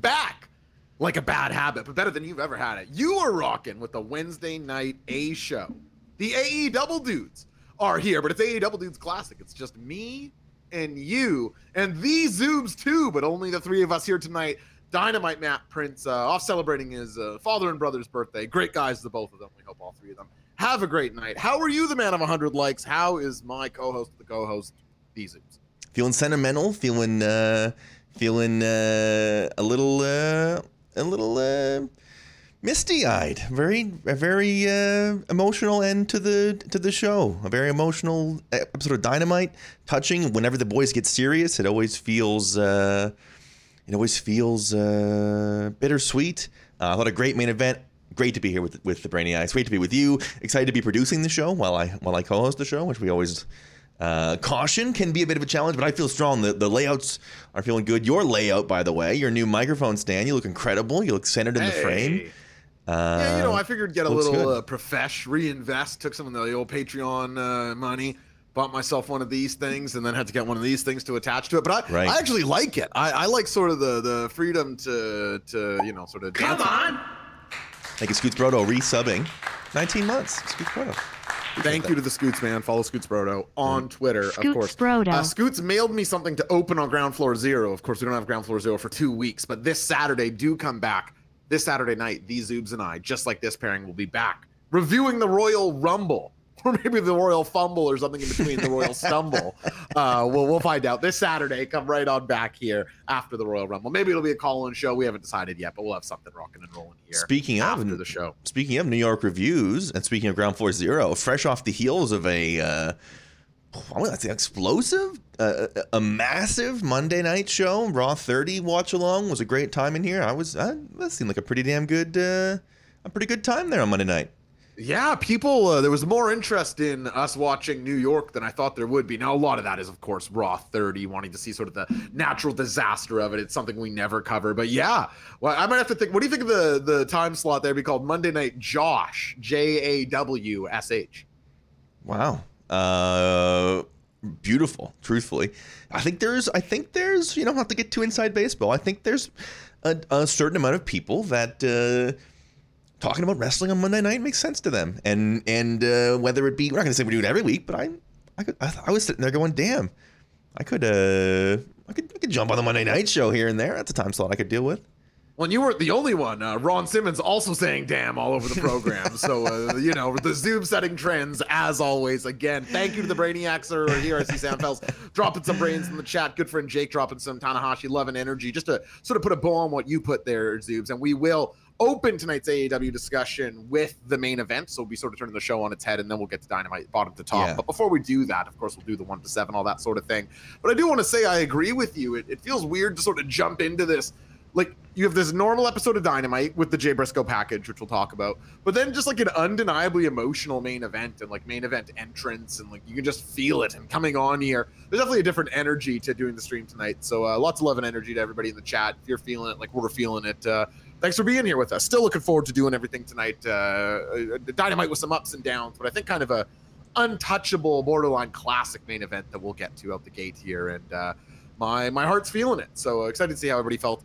back like a bad habit, but better than you've ever had it. You are rocking with the Wednesday night A show. The AE Double Dudes are here, but it's AE Double Dudes Classic. It's just me and you and these Zoobs too, but only the three of us here tonight. Dynamite Matt Prince uh, off celebrating his uh, father and brother's birthday. Great guys, the both of them. We hope all three of them have a great night. How are you, the man of 100 likes? How is my co-host, the co-host, these Zoobs? Feeling sentimental, feeling uh, feeling uh, a little uh, a little uh, misty-eyed. Very a very uh, emotional end to the to the show. A very emotional episode of Dynamite, touching. Whenever the boys get serious, it always feels uh, it always feels uh, bittersweet. Uh, I thought a great main event. Great to be here with with the Brainiacs. Great to be with you. Excited to be producing the show while I while I co-host the show, which we always uh, caution can be a bit of a challenge, but I feel strong. The, the layouts are feeling good. Your layout, by the way, your new microphone stand, you look incredible. You look centered in Hey. the frame. Uh, yeah, you know, I figured get a little uh, profesh, reinvest, took some of the old Patreon uh, money, bought myself one of these things, and then had to get one of these things to attach to it. But I, Right. I actually like it. I, I like sort of the the freedom to to you know sort of come on. Thank you, Scoots Brodo, resubbing. 19 months. Scoots Brodo. Thank you to the Scoots man. Follow Scoots Brodo on Twitter, of course. Brodo. Uh, Scoots mailed me something to open on Ground Floor Zero. Of course, we don't have Ground Floor Zero for two weeks, but this Saturday do come back. This Saturday night, these Zoobs and I, just like this pairing, will be back reviewing the Royal Rumble. Or maybe the Royal Fumble or something in between the Royal Stumble. Uh, we'll, we'll find out this Saturday. Come right on back here after the Royal Rumble. Maybe it'll be a call-in show. We haven't decided yet, but we'll have something rocking and rolling here. Speaking of, the show. Speaking of New York reviews, and speaking of Ground Floor Zero, fresh off the heels of a, uh, I would say explosive, uh, a massive Monday night show, Raw 30 watch along was a great time in here. I was, uh, that seemed like a pretty damn good, uh, a pretty good time there on Monday night. Yeah, people, uh, there was more interest in us watching New York than I thought there would be. Now, a lot of that is, of course, Raw 30, wanting to see sort of the natural disaster of it. It's something we never cover. But yeah, well, I might have to think. What do you think of the, the time slot there? Be called Monday Night Josh, J A W S H. Wow. Uh, beautiful. Truthfully, I think there's. I think there's. You don't have to get too inside baseball. I think there's a, a certain amount of people that uh, talking about wrestling on Monday night makes sense to them, and and uh, whether it be, we're not going to say we do it every week, but I, I could. I, I was sitting there going, damn, I could. Uh, I could. I could jump on the Monday night show here and there. That's a time slot I could deal with. Well, and you weren't the only one. Uh, Ron Simmons also saying "damn" all over the program. so uh, you know the Zoom setting trends as always. Again, thank you to the Brainiacs that are here. I see Sam Fells dropping some brains in the chat. Good friend Jake dropping some Tanahashi love and energy. Just to sort of put a bow on what you put there, Zoobs. And we will open tonight's AEW discussion with the main event. So we'll be sort of turning the show on its head, and then we'll get to Dynamite bottom to top. Yeah. But before we do that, of course, we'll do the one to seven, all that sort of thing. But I do want to say I agree with you. It, it feels weird to sort of jump into this like you have this normal episode of Dynamite with the Jay Briscoe package, which we'll talk about, but then just like an undeniably emotional main event and like main event entrance, and like you can just feel it. And coming on here, there's definitely a different energy to doing the stream tonight. So uh, lots of love and energy to everybody in the chat. If you're feeling it, like we're feeling it, uh, thanks for being here with us. Still looking forward to doing everything tonight. Uh, uh, Dynamite with some ups and downs, but I think kind of a untouchable, borderline classic main event that we'll get to out the gate here, and. uh my my heart's feeling it. So uh, excited to see how everybody felt,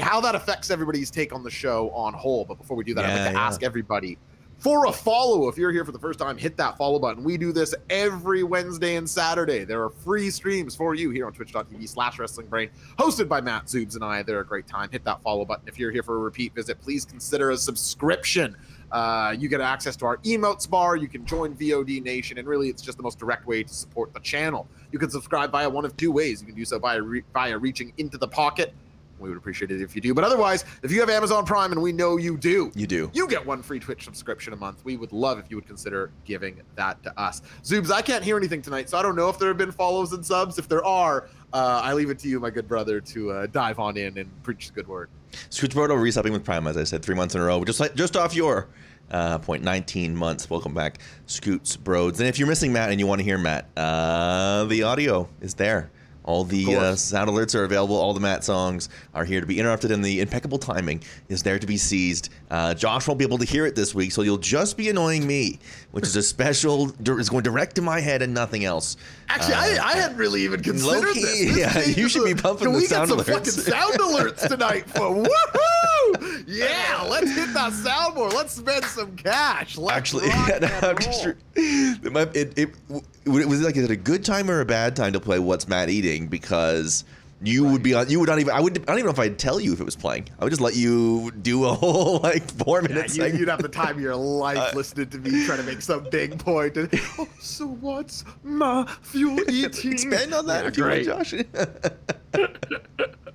how that affects everybody's take on the show on whole. But before we do that, I'd like to yeah. ask everybody for a follow. If you're here for the first time, hit that follow button. We do this every Wednesday and Saturday. There are free streams for you here on twitch.tv slash wrestling brain, hosted by Matt Zoobs and I. They're a great time. Hit that follow button. If you're here for a repeat visit, please consider a subscription. Uh, you get access to our emotes bar. You can join VOD Nation, and really, it's just the most direct way to support the channel. You can subscribe via one of two ways. You can do so via re- via reaching into the pocket. We would appreciate it if you do. But otherwise, if you have Amazon Prime, and we know you do, You do. you get one free Twitch subscription a month. We would love if you would consider giving that to us. Zoobs, I can't hear anything tonight, so I don't know if there have been follows and subs. If there are, uh, I leave it to you, my good brother, to uh, dive on in and preach the good word. Scoots Brodo resubbing with Prime, as I said, three months in a row, just like just off your uh, point, 19 months. Welcome back, Scoots Broads. And if you're missing Matt and you want to hear Matt, uh, the audio is there All the uh, sound alerts are available. All the Matt songs are here to be interrupted, and the impeccable timing is there to be seized. Uh, Josh won't be able to hear it this week, so you'll just be annoying me, which is a special. is going direct to my head and nothing else. Actually, uh, I, I hadn't really even considered low-key, this. this yeah, you should be pumping can the we sound get some alerts. fucking sound alerts tonight for woohoo? Yeah, let's hit that soundboard. Let's spend some cash. Let's Actually, yeah, no, I'm just, roll. it, might- it, it, it was like is it a good time or a bad time to play What's Matt Eating because you would be on you would not even I would I don't even know if I'd tell you if it was playing. I would just let you do a whole like four Yeah, minutes. you, would have the time of your life listening to me trying to make some big point. And, oh, so what's Matthew eating? expand on that Yeah, if you want, great. Josh.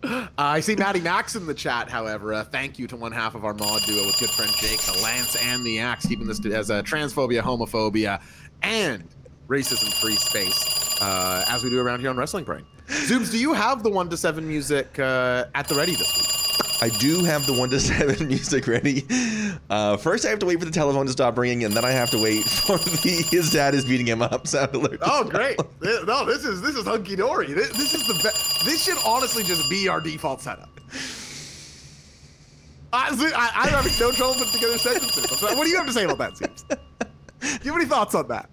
Uh, I see Maddie Max in the chat, however. Uh, thank you to one half of our mod duo with good friend Jake, the Lance and the Axe, keeping this as a transphobia, homophobia, and racism free space uh, as we do around here on Wrestling Brain. Zoobs, do you have the 1 to 7 music uh, at the ready this week? I do have the one to seven music ready. Uh, first, I have to wait for the telephone to stop ringing, and then I have to wait for the his dad is beating him up sound alert. to Oh, great! No, this is this is hunky dory. This, this is the best. This should honestly just be our default setup. I, I, I'm having no trouble putting together sentences. What do you have to say about that, Seems? Do you have any thoughts on that?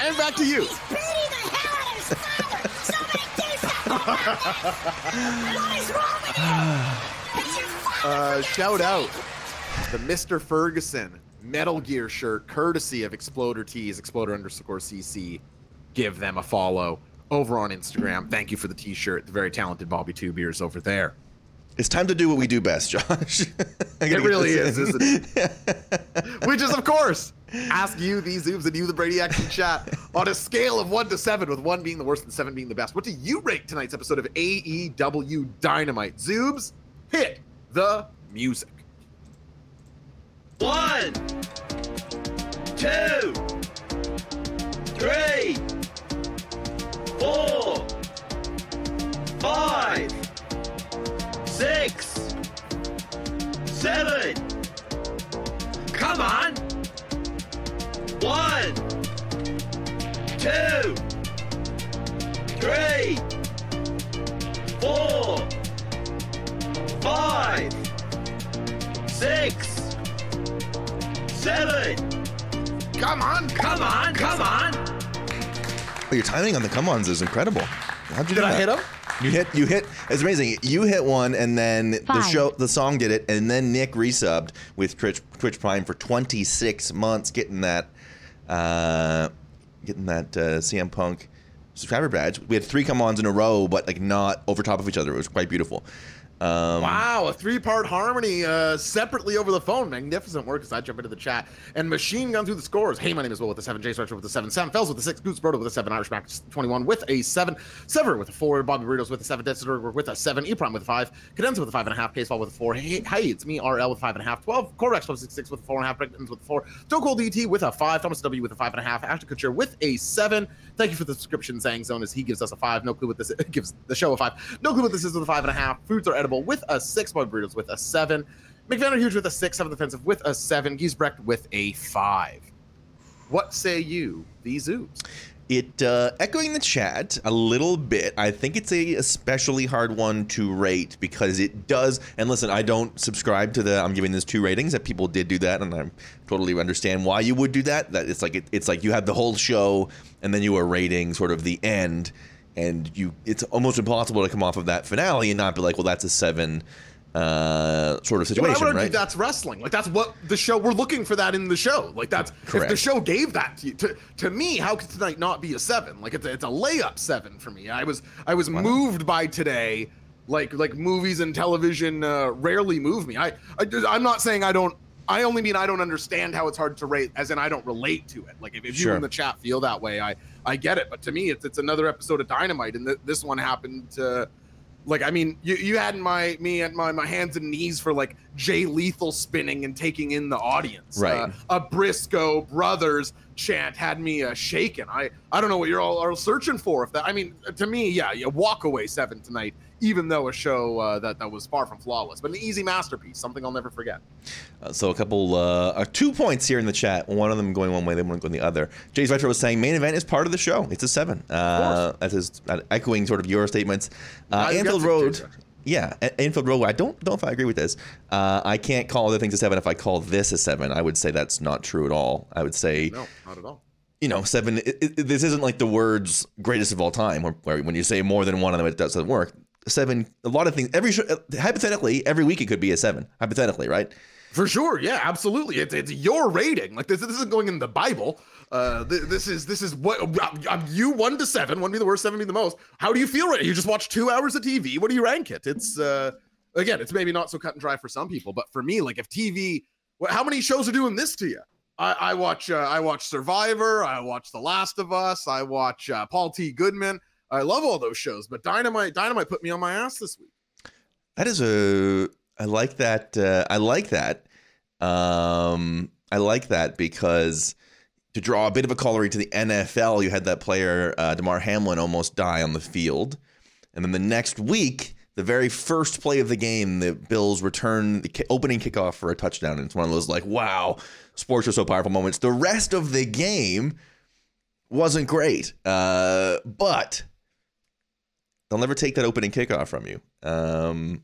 And back to you. Uh, shout out the Mr. Ferguson Metal Gear shirt, courtesy of Exploder Tees, Exploder underscore CC. Give them a follow over on Instagram. Thank you for the T-shirt. The very talented Bobby Two Beers over there. It's time to do ask you, these Zoobs, and you, the Brady Action Chat, on a scale of 1 to 7, with 1 being the worst and 7 being the best. What do you rate tonight's episode of AEW Dynamite? Zoobs, hit the music. One, two, three, four, five, six, seven. Come on. One, two, three, four, five, six, seven. Come on, Come on, come on. Oh, your timing on the come ons is incredible. How'd you Did do I that? hit him? You hit. You hit. It's amazing. You hit one, and then the Five. show, the song did it, and then Nick resubbed with Twitch, Twitch Prime for 26 months, getting that, uh, getting that uh, CM Punk subscriber badge. We had three come-ons in a row, but like not over top of each other. It was quite beautiful. Um, Wow, a three-part harmony uh, separately over the phone. Magnificent work as I jump into the chat. And Machine Gun through the scores. Hey, my name is Will with the 7, Jay Stretcher with the 7, Sam Fells with the 6, Goose Brodo with a 7, Irish Max 21 with a 7, Sever with a 4, Bobby Burritos with a 7, Desidor with a 7, E-Prime with a 5, Cadenza with a 5.5, Caseball with a 4, hey, hey, it's me, RL with 5.5, 12, Corvex 1266 with a 4.5, Brickens with a 4, Stone Cold DT with a 5, Thomas W with a 5.5, Ashton Kutcher with a 7. Thank you for the subscription, Zang Zone, as he gives us a 5. No clue what this gives the show a 5. No clue what this is with a 5.5. Foods are edible with a 6. Bobby Burritos with a 7. McVanner Huge with a 6. Seventh Defensive with a 7. Giesbrecht with a 5. What say you, these Zoobs? It uh, echoing the chat a little bit. I think it's a especially hard one to rate because it does. And listen, I don't subscribe to the. I'm giving this two ratings. That people did do that, and I totally understand why you would do that. That it's like it, it's like you have the whole show, and then you are rating sort of the end, and you. It's almost impossible to come off of that finale and not be like, well, that's a seven. Uh, sort of Yeah, I situation, would argue right? that's wrestling. Like that's what the show. We're looking for that in the show. Like that's if the show gave that to you. To, to me, how could tonight not be a seven? Like it's a, it's a layup seven for me. I was I was moved by today. Like like movies and television uh, rarely move me. I, I I'm not saying I don't. I only mean I don't understand how it's hard to rate, as in I don't relate to it. Like if, if you Sure. in the chat feel that way, I I get it. But to me, it's it's another episode of Dynamite, and th- this one happened to like I mean, you, you had my me at my, my hands and knees for like Jay Lethal spinning and taking in the audience. Right. Uh, a Briscoe brothers chant had me uh, shaken. I I don't know what you're all are searching for. If that I mean, to me, yeah, yeah, walk away seven tonight. Even though a show uh, that that was far from flawless, but an easy masterpiece, something I'll never forget. Uh, so a couple, uh, uh, two points here in the chat. One of them going one way, the one going the other. Jay's Retro was saying main event is part of the show. It's a seven. Uh, that is uh, echoing sort of your statements. Uh, Anfield Road. Yeah, Anfield Road. I don't know if I agree with this. Uh, I can't call other things a seven if I call this a seven. I would say that's not true at all. I would say No, not at all. you know, seven. It, it, this isn't like the words "greatest of all time," where, where when you say more than one of them, it doesn't work. Seven. A lot of things. Every hypothetically, every week it could be a seven. Hypothetically, right? For sure, yeah, absolutely. It's it's your rating. Like this, this isn't going in the Bible. Uh, th- this is this is what uh, you one to seven. One being the worst, seven being the most. How do you feel right? You just watch two hours of TV. What do you rank it? It's uh, again, it's maybe not so cut and dry for some people, but for me, like if TV, how many shows are doing this to you? I, I watch uh, I watch Survivor. I watch The Last of Us. I watch uh, Paul T. Goldman. I love all those shows, but Dynamite Dynamite put me on my ass this week. That is a. I like that. Uh, I like that. Um, I like that because to draw a bit of a corollary to the NFL, you had that player uh, Damar Hamlin almost die on the field, and then the next week, the very first play of the game, the Bills return the opening kickoff for a touchdown, and it's one of those like, wow, sports are so powerful moments. The rest of the game wasn't great, uh, but they'll never take that opening kickoff from you. Um,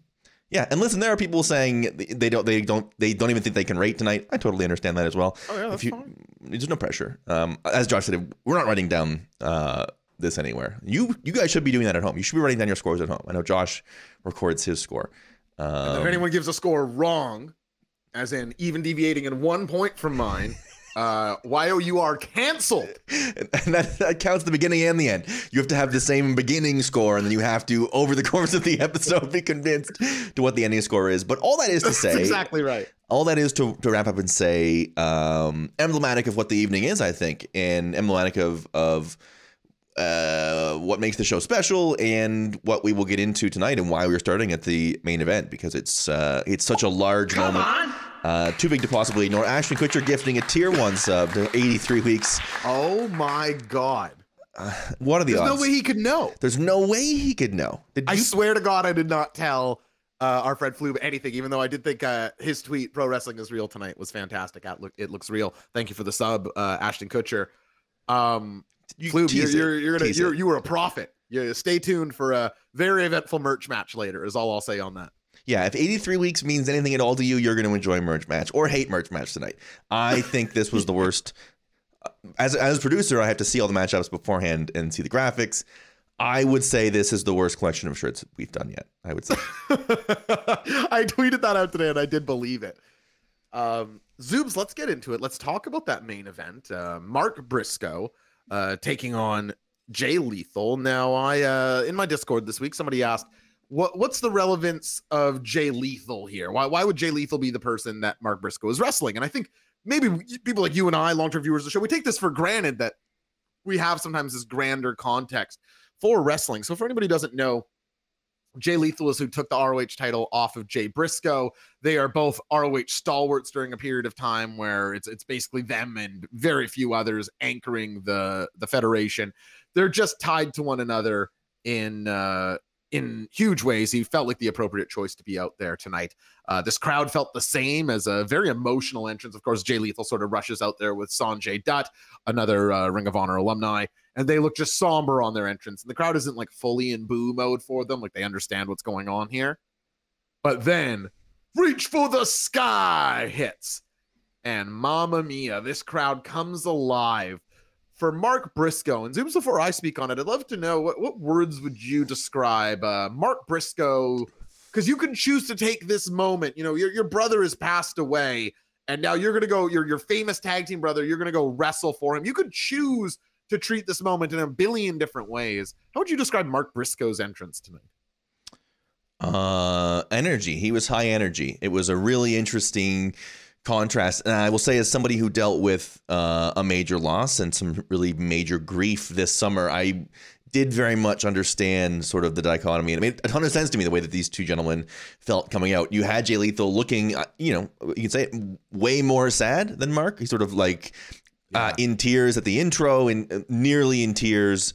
yeah, and listen, there are people saying they don't, they don't, they don't even think they can rate tonight. I totally understand that as well. Oh, yeah, If that's you, fine. There's no pressure. Um, as Josh said, we're not writing down uh, this anywhere. You, you guys should be doing that at home. You should be writing down your scores at home. I know Josh records his score. And Um, if anyone gives a score wrong, as in even deviating in one point from mine, uh, YOUR canceled. and that, that counts the beginning and the end. You have to have the same beginning score, and then you have to, over the course of the episode, be convinced to what the ending score is. But all that is to That's say, exactly right. all that is to, to wrap up and say um, emblematic of what the evening is, I think, and emblematic of of uh, what makes the show special and what we will get into tonight and why we're starting at the main event because it's uh, it's such a large Come moment. on. Uh, too big to possibly ignore. Ashton Kutcher gifting a tier one sub to 83 weeks. Oh my god. What are the odds? There's odds? no way he could know. There's no way he could know. Did I you? swear to God, I did not tell uh, our friend Flube anything, even though I did think uh, his tweet, Pro Wrestling is Real Tonight, was fantastic. It looks real. Thank you for the sub, uh, Ashton Kutcher. Um, you Flube, you're, you're, you're gonna, you're, you were a prophet. You stay tuned for a very eventful merch match later, is all I'll say on that. Yeah, if 83 weeks means anything at all to you, you're going to enjoy merch match or hate merch match tonight. I think this was the worst. As as a producer, I have to see all the matchups beforehand and see the graphics. I would say this is the worst collection of shirts we've done yet. I would say. I tweeted that out today and I did believe it. Um, Zoobs, let's get into it. Let's talk about that main event. Uh, Mark Briscoe uh, taking on Jay Lethal. Now, I uh, in my Discord this week, somebody asked, "What what's the relevance of Jay Lethal here? Why why would Jay Lethal be the person that Mark Briscoe is wrestling?" And I think maybe people like you and I, long term viewers of the show, we take this for granted that we have sometimes this grander context for wrestling. So for anybody who doesn't know, Jay Lethal is who took the ROH title off of Jay Briscoe. They are both ROH stalwarts during a period of time where it's it's basically them and very few others anchoring the the federation. They're just tied to one another in uh in huge ways. He felt like the appropriate choice to be out there tonight. Uh, this crowd felt the same as a very emotional entrance. Of course, Jay Lethal sort of rushes out there with Sanjay Dutt, another uh, Ring of Honor alumni, and they look just somber on their entrance. And the crowd isn't like fully in boo mode for them, like they understand what's going on here. But then, reach for the sky hits, and Mamma Mia, this crowd comes alive. For Mark Briscoe, and Zoobs, before I speak on it, I'd love to know what, what words would you describe uh, Mark Briscoe? Because you can choose to take this moment. You know, your, your brother has passed away, and now you're gonna go, your your famous tag team brother, you're gonna go wrestle for him. You could choose to treat this moment in a billion different ways. How would you describe Mark Briscoe's entrance tonight? Uh, energy. He was high energy. It was a really interesting contrast. And I will say, as somebody who dealt with uh, a major loss and some really major grief this summer, I did very much understand sort of the dichotomy. And it made a ton of sense to me the way that these two gentlemen felt coming out. You had Jay Lethal looking, uh, you know, you can say it, way more sad than Mark. He's sort of like uh, in tears at the intro and uh, nearly in tears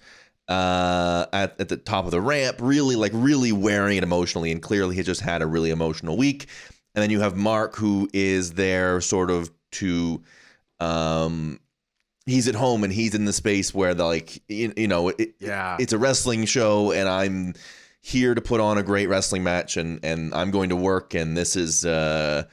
uh, at, at the top of the ramp, really like really wearing it emotionally, and clearly he just had a really emotional week. And then you have Mark, who is there sort of to, um, he's at home and he's in the space where the like you, you know it, Yeah. it's a wrestling show and I'm here to put on a great wrestling match and and I'm going to work and this is uh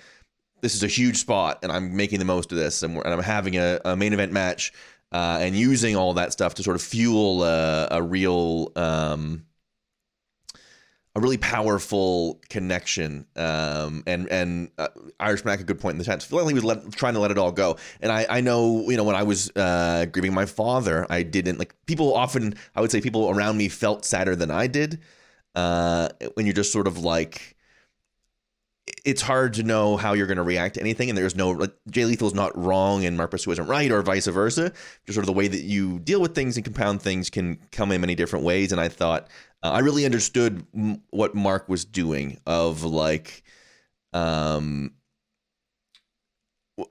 this is a huge spot and I'm making the most of this and, and I'm having a, a main event match uh, and using all that stuff to sort of fuel uh, a real um a really powerful connection um and and uh, Irish Mac a good point in the chat feel like he was let, trying to let it all go and I I know you know when I was uh grieving my father I didn't like people often I would say people around me felt sadder than I did uh when you're just sort of like it's hard to know how you're going to react to anything, and there's no like, Jay Lethal's not wrong and Mark Briscoe isn't right, or vice versa. Just sort of the way that you deal with things and compound things can come in many different ways. And I thought uh, I really understood m- what Mark was doing of like, um,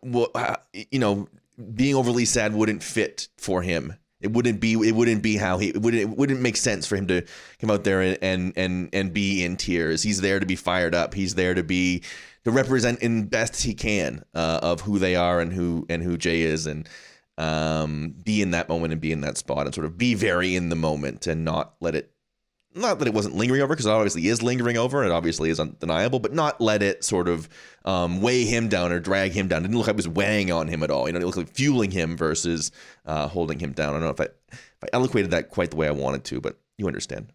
what you know, being overly sad wouldn't fit for him. It wouldn't be. It wouldn't be how he. It wouldn't. It wouldn't make sense for him to come out there and and and and be in tears. He's there to be fired up. He's there to be to represent in best he can uh, of who they are and who and who Jay is and um, be in that moment and be in that spot and sort of be very in the moment and not let it. Not that it wasn't lingering over, because it obviously is lingering over. and It obviously is undeniable, but not let it sort of um, weigh him down or drag him down. It didn't look like it was weighing on him at all. You know, it looked like fueling him versus uh, holding him down. I don't know if I, if I eloquated that quite the way I wanted to, but you understand.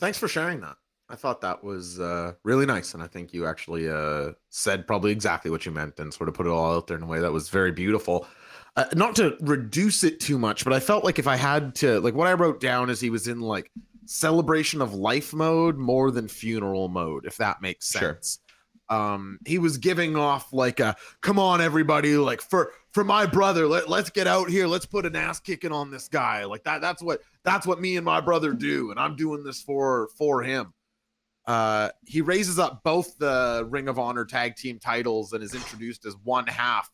Thanks for sharing that. I thought that was uh, really nice, and I think you actually uh, said probably exactly what you meant and sort of put it all out there in a way that was very beautiful. Uh, not to reduce it too much, but I felt like if I had to, like, what I wrote down is he was in like celebration of life mode more than funeral mode, if that makes Sure. sense. Um, he was giving off like a come on, everybody, like for for my brother, let, let's get out here, let's put an ass kicking on this guy. Like that, that's what that's what me and my brother do, and I'm doing this for for him. Uh, he raises up both the Ring of Honor tag team titles and is introduced as one half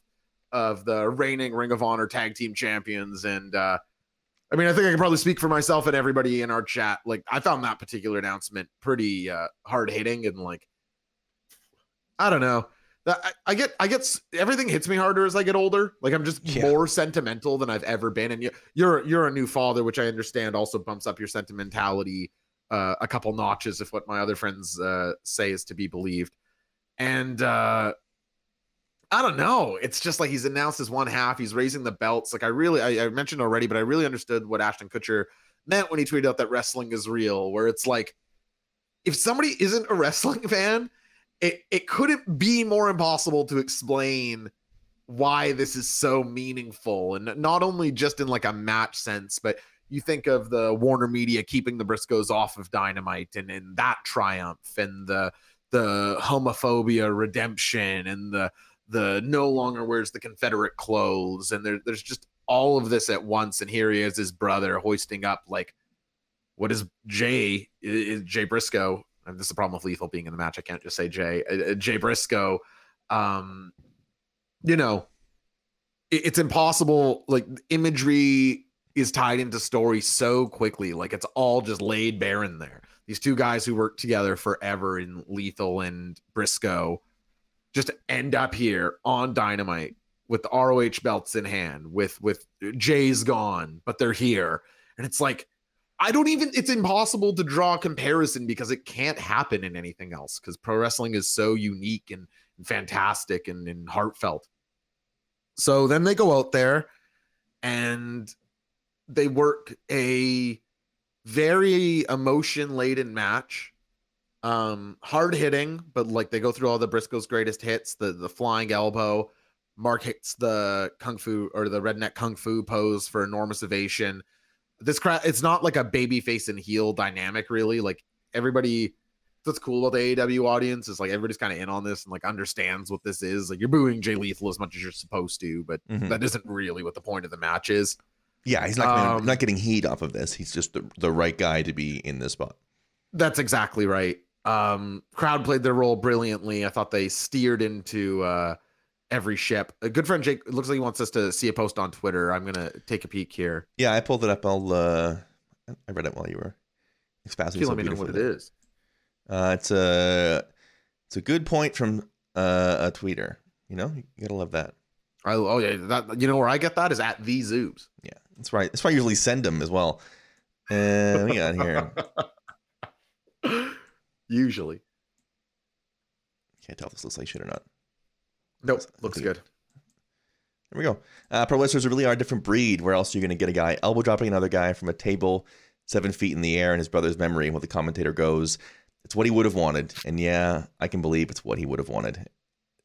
of the reigning Ring of Honor tag team champions. And uh, I mean, I think I can probably speak for myself and everybody in our chat. Like, I found that particular announcement pretty uh, hard hitting and like, I don't know. That I, I get, I get everything hits me harder as I get older. Like I'm just Yeah. more sentimental than I've ever been. And you, you're, you're a new father, which I understand also bumps up your sentimentality uh, a couple notches if what my other friends uh, say is to be believed. And uh, I don't know. It's just like he's announced his one half. He's raising the belts. Like I really, I, I mentioned already, but I really understood what Ashton Kutcher meant when he tweeted out that wrestling is real. Where it's like, if somebody isn't a wrestling fan, it it couldn't be more impossible to explain why this is so meaningful, and not only just in like a match sense, but you think of the Warner Media keeping the Briscoes off of Dynamite and, and that triumph and the the homophobia redemption and the the no longer wears the Confederate clothes and there, there's just all of this at once and here he is his brother hoisting up like what is Jay is Jay Briscoe and this is a problem with Lethal being in the match I can't just say Jay uh, uh, Jay Briscoe um you know it- it's impossible like imagery is tied into story so quickly like it's all just laid bare in there. These two guys who worked together forever in lethal and briscoe just end up here on dynamite with the roh belts in hand with with jay's gone but they're here. And it's like i don't even it's impossible to draw a comparison because it can't happen in anything else because pro wrestling is so unique and, and fantastic and, and heartfelt. So then they go out there and they work a very emotion laden match um hard hitting but like they go through all the briscoe's greatest hits the the flying elbow mark hits the kung fu or the redneck kung fu pose for enormous ovation this crowd it's not like a baby face and heel dynamic really like everybody that's cool about the AEW audience is like everybody's kind of in on this and like understands what this is. Like you're booing Jay Lethal as much as you're supposed to, but Mhm. that isn't really what the point of the match is. Yeah, he's not gonna, Um, not getting heat off of this. He's just the, the right guy to be in this spot. That's exactly right. Um, crowd played their role brilliantly. I thought they steered into uh, every ship. A good friend Jake looks like he wants us to see a post on Twitter. I'm gonna take a peek here. Yeah, I pulled it up. I'll uh, I read it while you were Feel so let me know what it is. Uh, it's a it's a good point from uh, a tweeter. You know, you gotta love that. I, oh yeah, that you know where I get that is at the Zoobs. Yeah, that's right. That's why I usually send them as well. Uh, we got here. Usually, Can't tell if this looks like shit or not. nope, looks good. There we go. Uh, pro wrestlers really are a different breed. Where else are you going to get a guy elbow dropping another guy from a table seven feet in the air in his brother's memory? Well, the commentator goes, "It's what he would have wanted." And yeah, I can believe it's what he would have wanted.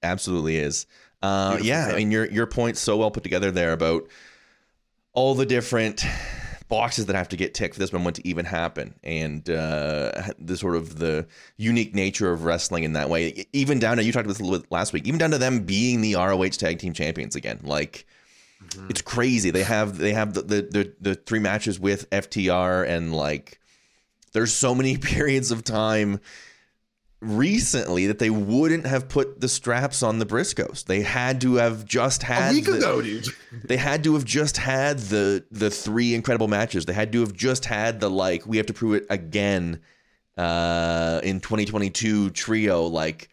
Absolutely is. Uh, yeah, I mean your your point's so well put together there about all the different boxes that have to get ticked for this moment to even happen, and uh, the sort of the unique nature of wrestling in that way. Even down to you talked about this a little bit last week. Even down to them being the ROH Tag Team Champions again, like. It's crazy. They have they have the, the the the three matches with FTR and like there's so many periods of time recently that they wouldn't have put the straps on the Briscoes. They had to have just had A week the- ago, dude. they had to have just had the the three incredible matches. They had to have just had the like we have to prove it again uh in 2022 trio like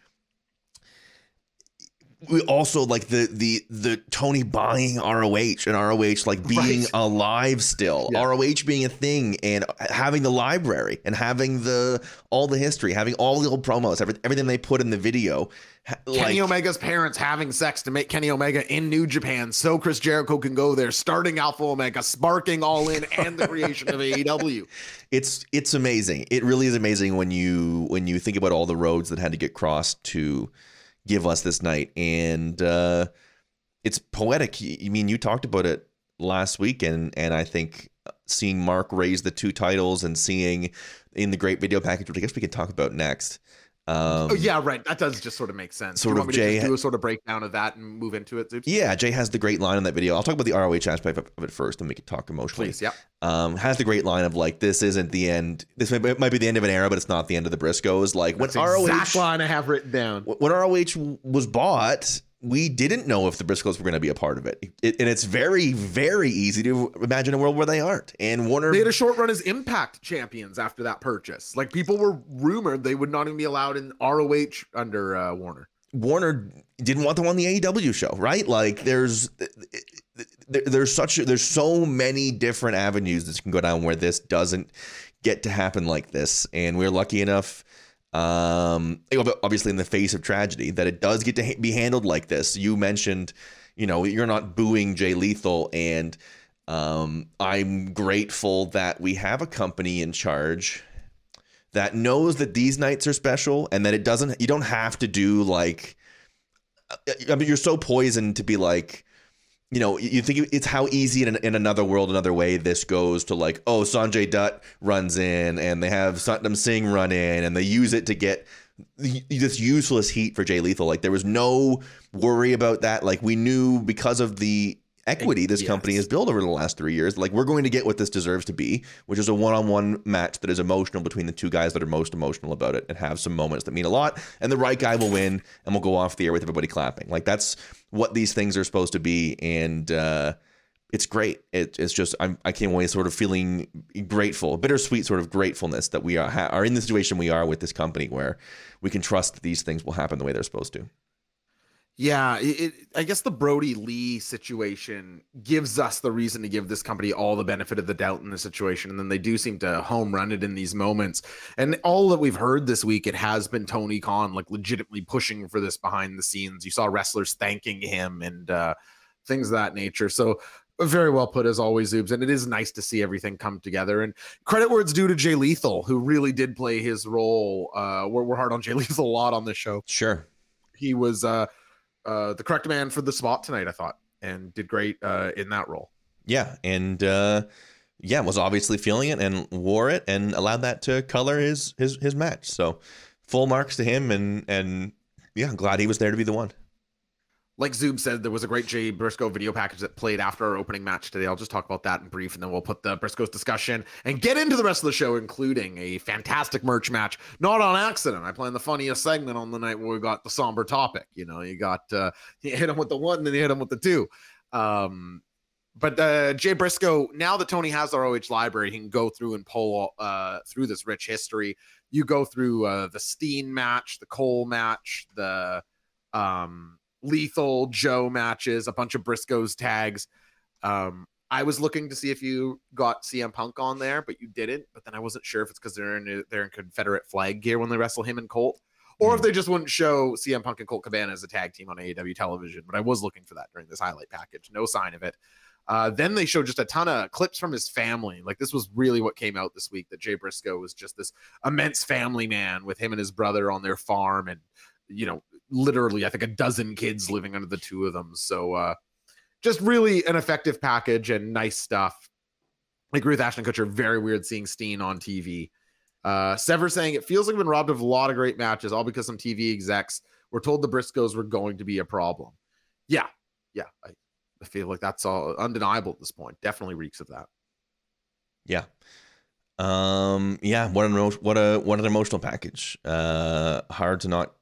we also like the the the Tony buying ROH and ROH like being Right. alive still. Yeah. ROH being a thing and having the library and having the all the history, having all the old promos, every, everything they put in the video. Ha- Kenny Omega's parents having sex to make Kenny Omega in New Japan so Chris Jericho can go there, starting Alpha Omega, sparking All In, and the creation of AEW. it's it's amazing. It really is amazing when you when you think about all the roads that had to get crossed to give us this night, and uh, it's poetic. I mean, you talked about it last week, and and I think seeing Mark raise the two titles and seeing in the great video package, which I guess we can talk about next. Um, Oh yeah, right. That does just sort of make sense. Sort Do you of want me to Jay- do a sort of breakdown of that and move into it, Zoobs? Yeah, Jay has the great line in that video. I'll talk about the ROH aspect of it first, and we can talk emotionally. Please, yep. um, has the great line of like, "This isn't the end. This might, it might be the end of an era, but it's not the end of the Briscoes." Like when That's the ROH line I have written down. when ROH was bought, we didn't know if the Briscoes were going to be a part of it. It- and it's very, very easy to imagine a world where they aren't. And Warner, They had a short run as Impact champions after that purchase. Like people were rumored they would not even be allowed in ROH under uh, Warner. Warner didn't want them on the AEW show, right? Like there's there, there's such there's so many different avenues that can go down where this doesn't get to happen like this, and we're lucky enough. Um, obviously, in the face of tragedy, that it does get to be handled like this. You mentioned, you know, you're not booing Jay Lethal, and um, I'm grateful that we have a company in charge that knows that these nights are special and that it doesn't you don't have to do like I mean you're so poisoned to be like you know you think it's how easy in, in another world another way this goes to like oh Sanjay Dutt runs in and they have Satnam Singh run in and they use it to get this useless heat for Jay Lethal. Like there was no worry about that. Like we knew because of the equity this Yes. company has built over the last three years like we're going to get what this deserves to be which is a one-on-one match that is emotional between the two guys that are most emotional about it and have some moments that mean a lot and the right guy will win and we'll go off the air with everybody clapping like that's what these things are supposed to be and uh it's great. It, it's just I'm, I came away sort of feeling grateful, bittersweet sort of gratefulness that we are ha- are in the situation we are with this company where we can trust that these things will happen the way they're supposed to. Yeah, it, it, I guess the Brodie Lee situation gives us the reason to give this company all the benefit of the doubt in the situation, and then they do seem to home run it in these moments. And all that we've heard this week, it has been Tony Khan like legitimately pushing for this behind the scenes. You saw wrestlers thanking him and uh, things of that nature. So very well put as always, Zoobs. And it is nice to see everything come together. And credit where it's due to Jay Lethal, who really did play his role. Uh, we're, we're hard on Jay Lethal a lot on this show Sure. he was uh uh the correct man for the spot tonight i thought and did great uh in that role Yeah, and uh, yeah, was obviously feeling it and wore it and allowed that to color his his his match. So full marks to him and and yeah, glad he was there to be the one. Like Zoob said, there was a great Jay Briscoe video package that played after our opening match today. I'll just talk about that in brief, and then we'll put the Briscoe's discussion and get into the rest of the show, including a fantastic merch match. Not on accident. I planned the funniest segment on the night where we got the somber topic. You know, you got uh, you hit him with the one, and then you hit him with the two. Um, but uh, Jay Briscoe, now that Tony has our OH library, he can go through and pull uh, through this rich history. You go through uh, the Steen match, the Cole match, the um, Lethal Joe matches, a bunch of Briscoe's tags. Um, I was looking to see if you got CM Punk on there, but you didn't. But then I wasn't sure if it's because they're in they're in Confederate flag gear when they wrestle him and Colt, or if they just wouldn't show CM Punk and Colt Cabana as a tag team on AEW television. But I was looking for that during this highlight package. No sign of it. Uh, then they showed just a ton of clips from his family. Like this was really what came out this week that Jay Briscoe was just this immense family man with him and his brother on their farm, and you know, literally, I think a dozen kids living under the two of them. So uh, just really an effective package and nice stuff. I agree with Ashton Kutcher. Very weird seeing Steen on TV. Uh, Sever saying it feels like we've been robbed of a lot of great matches, all because some TV execs were told the Briscoes were going to be a problem. Yeah, yeah, I, I feel like that's all undeniable at this point. Definitely reeks of that. Yeah. Um. Yeah. What an what a what an emotional package. Uh. Hard to not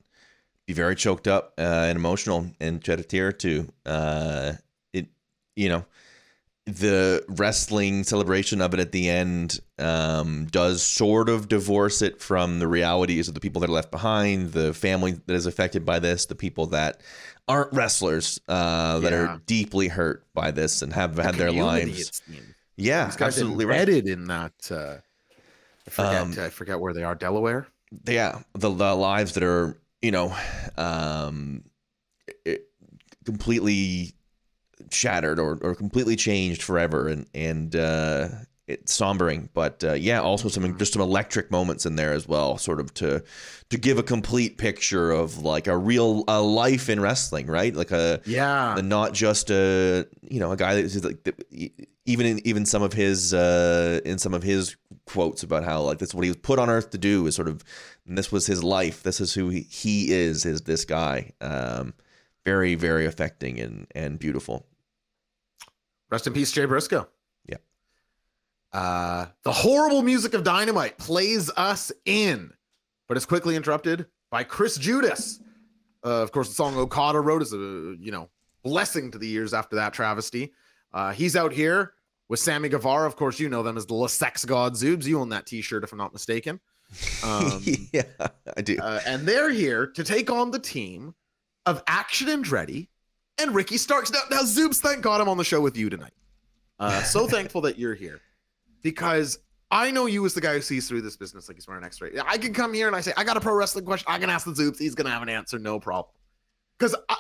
be very choked up uh, and emotional and shed a tear or two. Uh. It. You know. The wrestling celebration of it at the end um, does sort of divorce it from the realities of the people that are left behind, the family that is affected by this, the people that aren't wrestlers uh, that Yeah. are deeply hurt by this and have had their lives. Yeah, These guys absolutely right. in that. Uh, I forget. Um, I forget where they are. Delaware. yeah the, the lives that are you know um it, completely shattered or, or completely changed forever and and uh it's sombering but uh, yeah also some just some electric moments in there as well sort of to to give a complete picture of like a real a life in wrestling right like a Yeah. and not just a you know a guy that's like the- even in even some of his uh in some of his quotes about how like that's what he was put on earth to do is sort of and this was his life this is who he, he is is this guy um very very affecting and and beautiful Rest in peace, Jay Briscoe. Yeah. Uh, the horrible music of Dynamite plays us in, but is quickly interrupted by Chris Judas. Uh, of course, the song Okada wrote is a you know blessing to the years after that travesty. Uh, he's out here with Sammy Guevara. Of course, you know them as the Le Sex God Zoobs. You own that T-shirt, if I'm not mistaken. Um, yeah i do uh, and they're here to take on the team of Action and Andretti and Ricky Starks. Now, now Zoobs, thank God I'm on the show with you tonight. Uh, so thankful that you're here because I know you as the guy who sees through this business like he's wearing an X-ray. I can come here and I say, I got a pro wrestling question. I can ask the Zoobs. He's going to have an answer. No problem. Because I,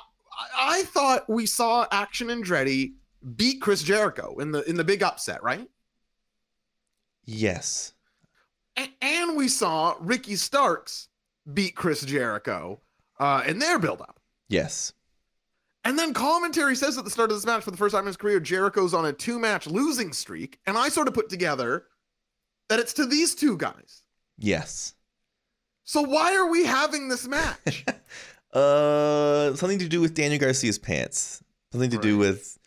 I, thought we saw Action Andretti beat Chris Jericho in the in the big upset, right? yes and we saw Ricky Starks beat Chris Jericho uh, in their build-up. yes And then commentary says at the start of this match, for the first time in his career, Jericho's on a two-match losing streak, and I sort of put together that it's to these two guys. yes So why are we having this match? Uh, something to do with Daniel Garcia's pants. Something to do with.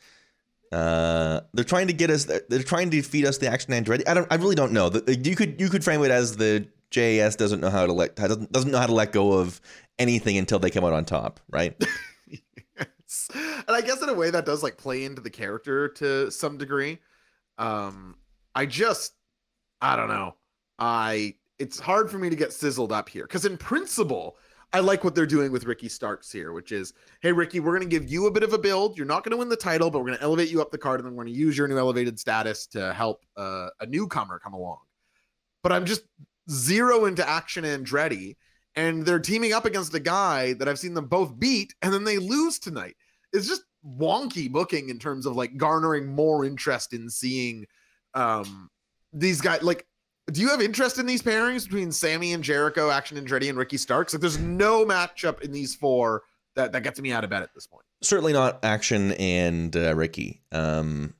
Uh, they're trying to get us. They're trying to feed us the action Andretti. I don't. I really don't know. You could you could frame it as the JAS doesn't know how to let doesn't doesn't know how to let go of anything until they come out on top, right? Yes. and I guess in a way that does like play into the character to some degree. Um, I just, I don't know. I it's hard for me to get sizzled up here because in principle, I like what they're doing with Ricky Starks here, which is, hey Ricky, we're gonna give you a bit of a build. You're not gonna win the title, but we're gonna elevate you up the card, and then we're gonna use your new elevated status to help uh, a newcomer come along. But I'm just zero into Action Andretti, and they're teaming up against a guy that I've seen them both beat, and then they lose tonight. It's just wonky booking in terms of like garnering more interest in seeing um these guys. Like, do you have interest in these pairings between Sammy and Jericho, Action Andretti, and Ricky Starks? Like, there's no matchup in these four that that gets me out of bed at this point. Certainly not Action and uh, Ricky. Um,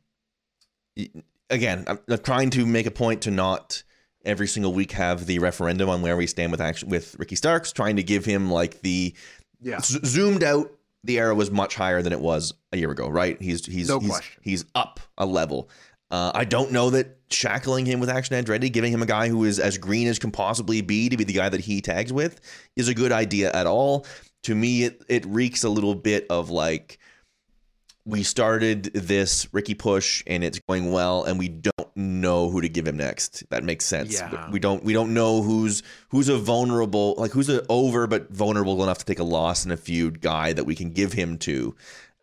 again, I'm, I'm trying to make a point to not every single week have the referendum on where we stand with action with Ricky Starks, trying to give him like the Yeah. z- zoomed out. The era was much higher than it was a year ago, right? He's he's No he's, he's up a level. Uh, I don't know that shackling him with Action Andretti, giving him a guy who is as green as can possibly be to be the guy that he tags with, is a good idea at all. To me, it it reeks a little bit of like we started this Ricky push and it's going well, and we don't know who to give him next. That makes sense. Yeah. We don't we don't know who's who's a vulnerable like who's a over but vulnerable enough to take a loss in a feud guy that we can give him to.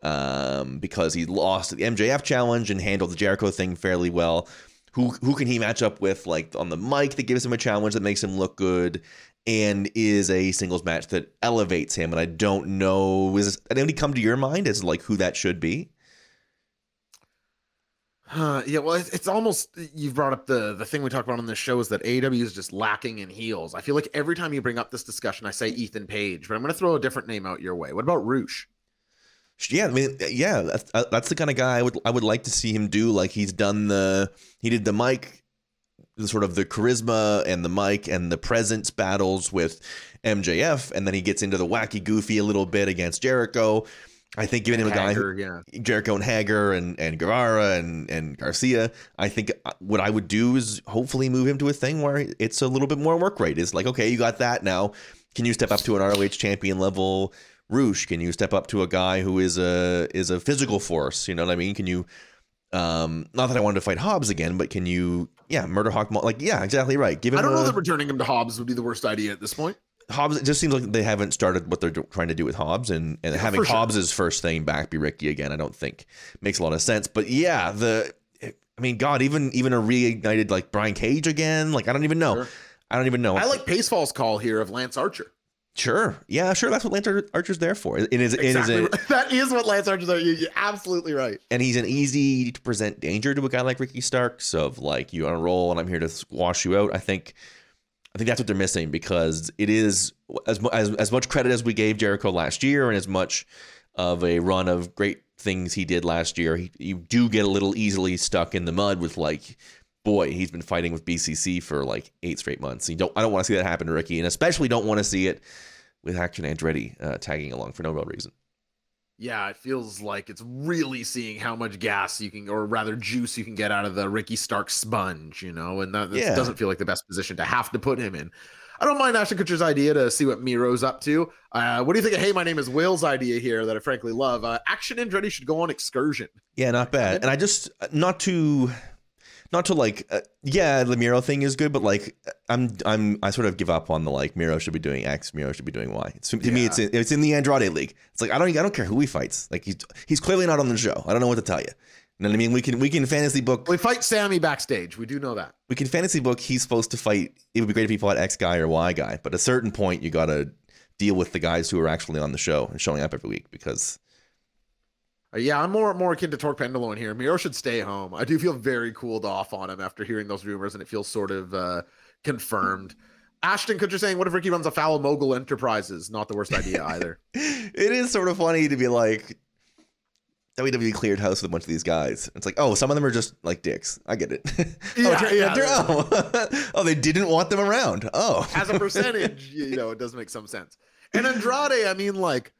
Um, because he lost the MJF challenge and handled the Jericho thing fairly well. Who who can he match up with like on the mic that gives him a challenge that makes him look good? and is a singles match that elevates him. And I don't know, is anybody come to your mind as like who that should be? Uh, yeah, well, it's, it's almost you've brought up the the thing we talked about on this show is that AEW is just lacking in heels. I feel like every time you bring up this discussion, I say Ethan Page, but I'm going to throw a different name out your way. What about Roosh? Yeah, I mean, yeah, that's, uh, that's the kind of guy I would I would like to see him do. Like he's done the he did the mic the sort of the charisma and the mic and the presence battles with MJF, and then he gets into the wacky goofy a little bit against Jericho. I think giving him a guy who, yeah. Jericho and Hager and, and Guevara and, and Garcia, I think uh, what I would do is hopefully move him to a thing where it's a little bit more work rate. Is like, okay, you got that now. Can you step up to an ROH champion level Roosh? Can you step up to a guy who is a is a physical force? You know what I mean? Can you um not that I wanted to fight Hobbs again, but can you yeah, Murder Hawk like yeah, exactly right. Give him I don't know that returning him to Hobbs would be the worst idea at this point. Hobbs. It just seems like they haven't started what they're do- trying to do with Hobbs, and and Yeah, having for sure. Hobbs's first thing back be Ricky again. I don't think makes a lot of sense. But yeah, the I mean, God, even even a reignited like Brian Cage again. Like I don't even know. Sure. I don't even know. I like Pacefell's call here of Lance Archer. Sure. Yeah. Sure. That's what Lance Archer's there for. It is. It is Exactly. a. That is what Lance Archer's are. You- You're absolutely right. and he's an easy to present danger to a guy like Ricky Starks of like you on a roll and I'm here to squash you out. I think I think that's what they're missing because it is as as as much credit as we gave Jericho last year and as much of a run of great things he did last year. He, you do get a little easily stuck in the mud with like boy, he's been fighting with BCC for like eight straight months. You don't I don't want to see that happen to Ricky and especially don't want to see it with Action Andretti uh, tagging along for no real reason. Yeah, it feels like it's really seeing how much gas you can, or rather juice you can get out of the Ricky Stark sponge, you know, and that Yeah. doesn't feel like the best position to have to put him in. I don't mind Ashton Kutcher's idea to see what Miro's up to. Uh, what do you think of Hey, my name is Will's idea here that I frankly love? Uh, Action Andretti should go on excursion. Yeah, not bad. And I just not to not to like uh, yeah, the Miro thing is good, but like I'm I'm I sort of give up on the like Miro should be doing X, Miro should be doing Y. It's, to me, it's in, it's in the Andrade league. It's like I don't I don't care who he fights. Like he's he's clearly not on the show. I don't know what to tell you. You know what I mean? We can we can fantasy book We fight Sammy backstage. We do know that. we can fantasy book he's supposed to fight. It would be great if he fought X guy or Y guy, but at a certain point you got to deal with the guys who are actually on the show and showing up every week because yeah, I'm more more akin to Torque Pendulum here. Miro should stay home. I do feel very cooled off on him after hearing those rumors, and it feels sort of uh, confirmed. Ashton Kutcher saying, "What if Ricky runs a foul mogul enterprises?" Not the worst idea either. it is sort of funny to be like WWE cleared house with a bunch of these guys. It's like, oh, some of them are just like dicks. I get it. oh, Yeah, they're- yeah, oh. oh, they didn't want them around. Oh, As a percentage, you know, it does make some sense. And Andrade, I mean, like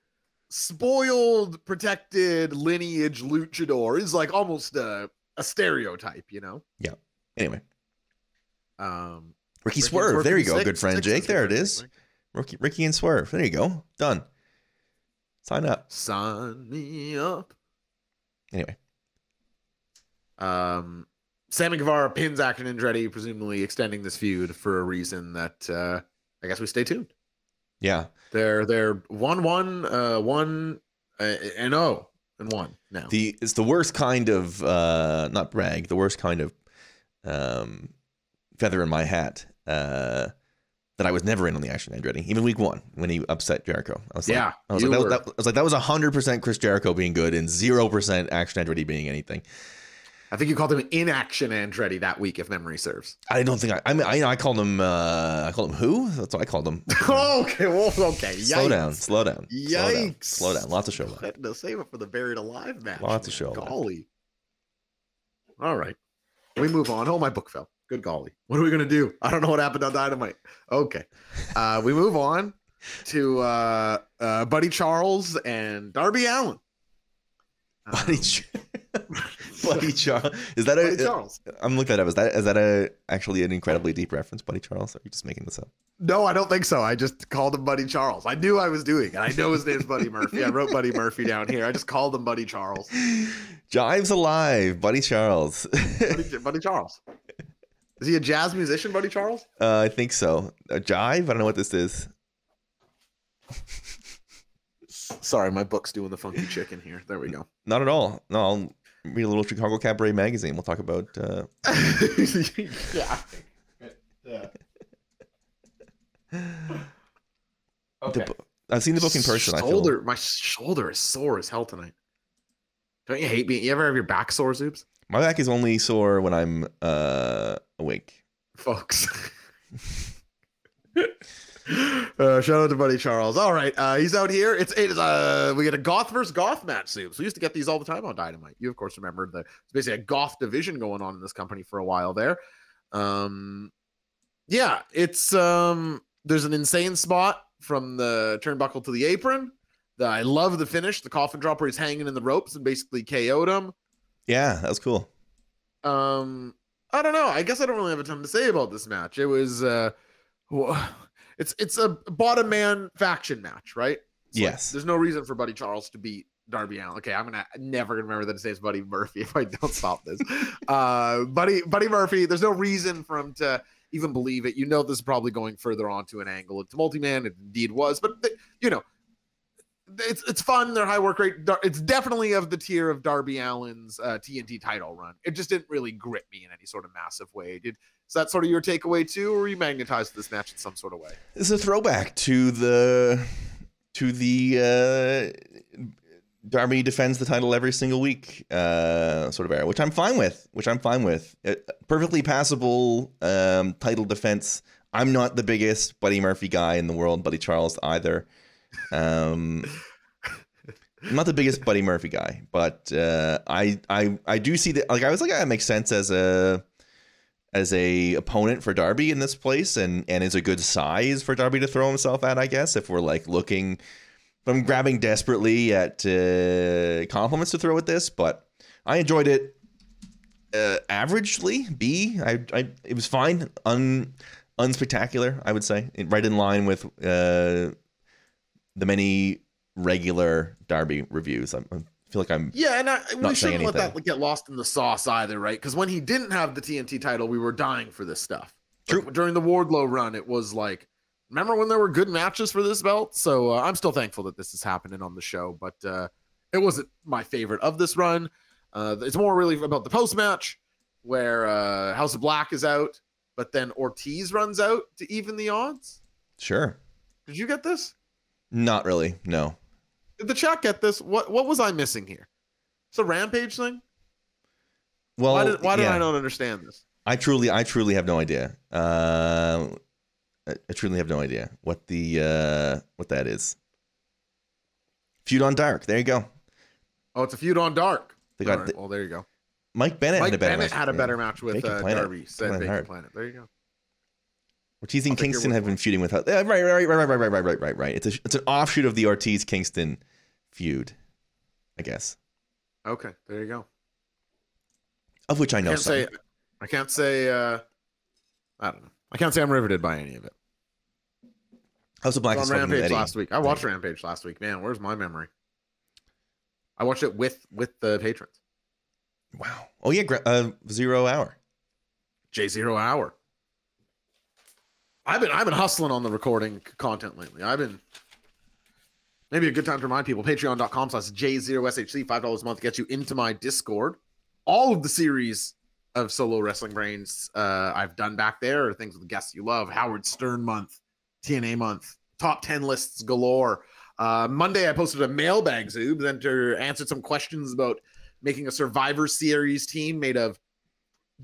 spoiled, protected lineage luchador is like almost a, a stereotype, you know. Yeah. Anyway, Um, Ricky Ricky Swerve. There you go, six- good friend Jake. There it is. Ricky, Ricky and Swerve. There you go. Done. Sign up. Sign me up. Anyway, Um, Sammy Guevara pins Action Andretti, presumably extending this feud for a reason that uh, I guess we stay tuned. Yeah. They're they're one one uh one uh, and oh and one now. The it's the worst kind of uh not brag, the worst kind of um feather in my hat. Uh that I was never in on the Action Andretti, even week one when he upset Jericho. I was like, Yeah, I was like, that, were- that, I was like, that was hundred percent Chris Jericho being good and zero percent Action Andretti being anything. I think you called him inaction Andretti that week, if memory serves. I don't think I. I mean, I, I called him. Uh, I called him who? That's what I called him. okay, well, okay. Slow Yikes. down, slow down, slow down, Yikes. slow down. Lots of show left. To save it for the buried alive match. Lots of show left. Golly. All right. We move on. Oh, my book fell. Good golly. What are we gonna do? I don't know what happened on Dynamite. Okay. Uh, we move on to uh, uh, Buddy Charles and Darby Allin. Buddy Um, Ch- Buddy Charles. Is that a? Buddy Charles. I'm looking that up. Is that is that a actually an incredibly deep reference, Buddy Charles? Or are you just making this up? No, I don't think so. I just called him Buddy Charles. I knew I was doing it. I know his name's Buddy Murphy. I wrote Buddy Murphy down here. I just called him Buddy Charles. Jives alive, Buddy Charles. Buddy, Buddy Charles. Is he a jazz musician, Buddy Charles? uh, I think so. A jive? I don't know what this is. Sorry, my book's doing the funky chicken here. There we go. Not at all. No, I'll read a little Chicago Cabaret magazine. We'll talk about. Uh, yeah. the bo- I've seen the book in person. I feel. My shoulder is sore as hell tonight. Don't you hate me? You ever have your back sore, Zoobs? My back is only sore when I'm uh, awake. Folks. uh, shout out to Buddy Charles. All right, uh, he's out here. It's it's uh we get a goth versus goth match soon. So we used to get these all the time on Dynamite. You of course remember the it's basically a goth division going on in this company for a while there. Um, yeah, it's um there's an insane spot from the turnbuckle to the apron. The, I love the finish, the coffin dropper is hanging in the ropes and basically KO'd him. Yeah, that was cool. Um, I don't know. I guess I don't really have a ton to say about this match. It was uh, wha- it's it's a bottom man faction match, right? It's like, Yes. there's no reason for Buddy Charles to beat Darby Allin. Okay, I'm gonna never gonna remember that his name's Buddy Murphy if I don't stop this. uh, Buddy Buddy Murphy. There's no reason for him to even believe it. You know, this is probably going further on to an angle. It's multi man. It indeed was, but you know. It's it's fun. Their high work rate. It's definitely of the tier of Darby Allin's uh, TNT title run. It just didn't really grip me in any sort of massive way. Did is that sort of your takeaway too, or were you magnetized to this match in some sort of way? It's a throwback to the to the uh, Darby defends the title every single week uh, sort of era, which I'm fine with. Which I'm fine with. Uh, perfectly passable um, title defense. I'm not the biggest Buddy Murphy guy in the world, Buddy Charles either. Um, I'm not the biggest Buddy Murphy guy, but uh, I I I do see that. Like I was like, that makes sense as a as a opponent for Darby in this place, and and is a good size for Darby to throw himself at. I guess if we're like looking, I'm grabbing desperately at uh, compliments to throw at this, but I enjoyed it uh, averagely. B, I, I it was fine, un unspectacular. I would say, right in line with uh, the many regular Darby reviews. I'm, I feel like I'm Yeah, and I, we shouldn't let that get lost in the sauce either, right? Because when he didn't have the TNT title, we were dying for this stuff. Like, during the Wardlow run, it was like, remember when there were good matches for this belt? So uh, I'm still thankful that this is happening on the show, but uh, it wasn't my favorite of this run. Uh, it's more really about the post match where uh, House of Black is out, but then Ortiz runs out to even the odds. sure. Did you get this? Not really. No. Did the chat get this? What What was I missing here? It's a rampage thing. Well, why did Why did yeah. I not understand this? I truly, I truly have no idea. Uh, I I truly have no idea what the uh, what that is. Feud on Dark. There you go. Oh, it's a feud on Dark. They got right, the- well, there you go. Mike Bennett Mike had a better Bennett match. had a better match with Bacon uh, Planet. Darby. Said Planet Bacon Hard. Planet. There you go. Ortiz and Kingston have been feuding with. Uh, right, right, right, right, right, right, right, right, right, right. It's a, it's an offshoot of the Ortiz Kingston feud, I guess, Okay, there you go. of which I I know can't some. say. I can't say. uh I don't know. I can't say I'm riveted by any of it. House of Black It is was on Rampage last week. I watched Rampage last week. Man, where's my memory? I watched it with with the patrons. Wow. Oh yeah, uh, Zero Hour. J Zero Hour. I've been I've been hustling on the recording content lately. I've been maybe a good time to remind people patreon.com slash J0SHC, five dollars a month gets you into my Discord. All of the series of solo wrestling brains uh I've done back there are things with guests you love, Howard Stern month, TNA month, top 10 lists galore. Uh Monday I posted a mailbag Zoobs and to answered some questions about making a survivor series team made of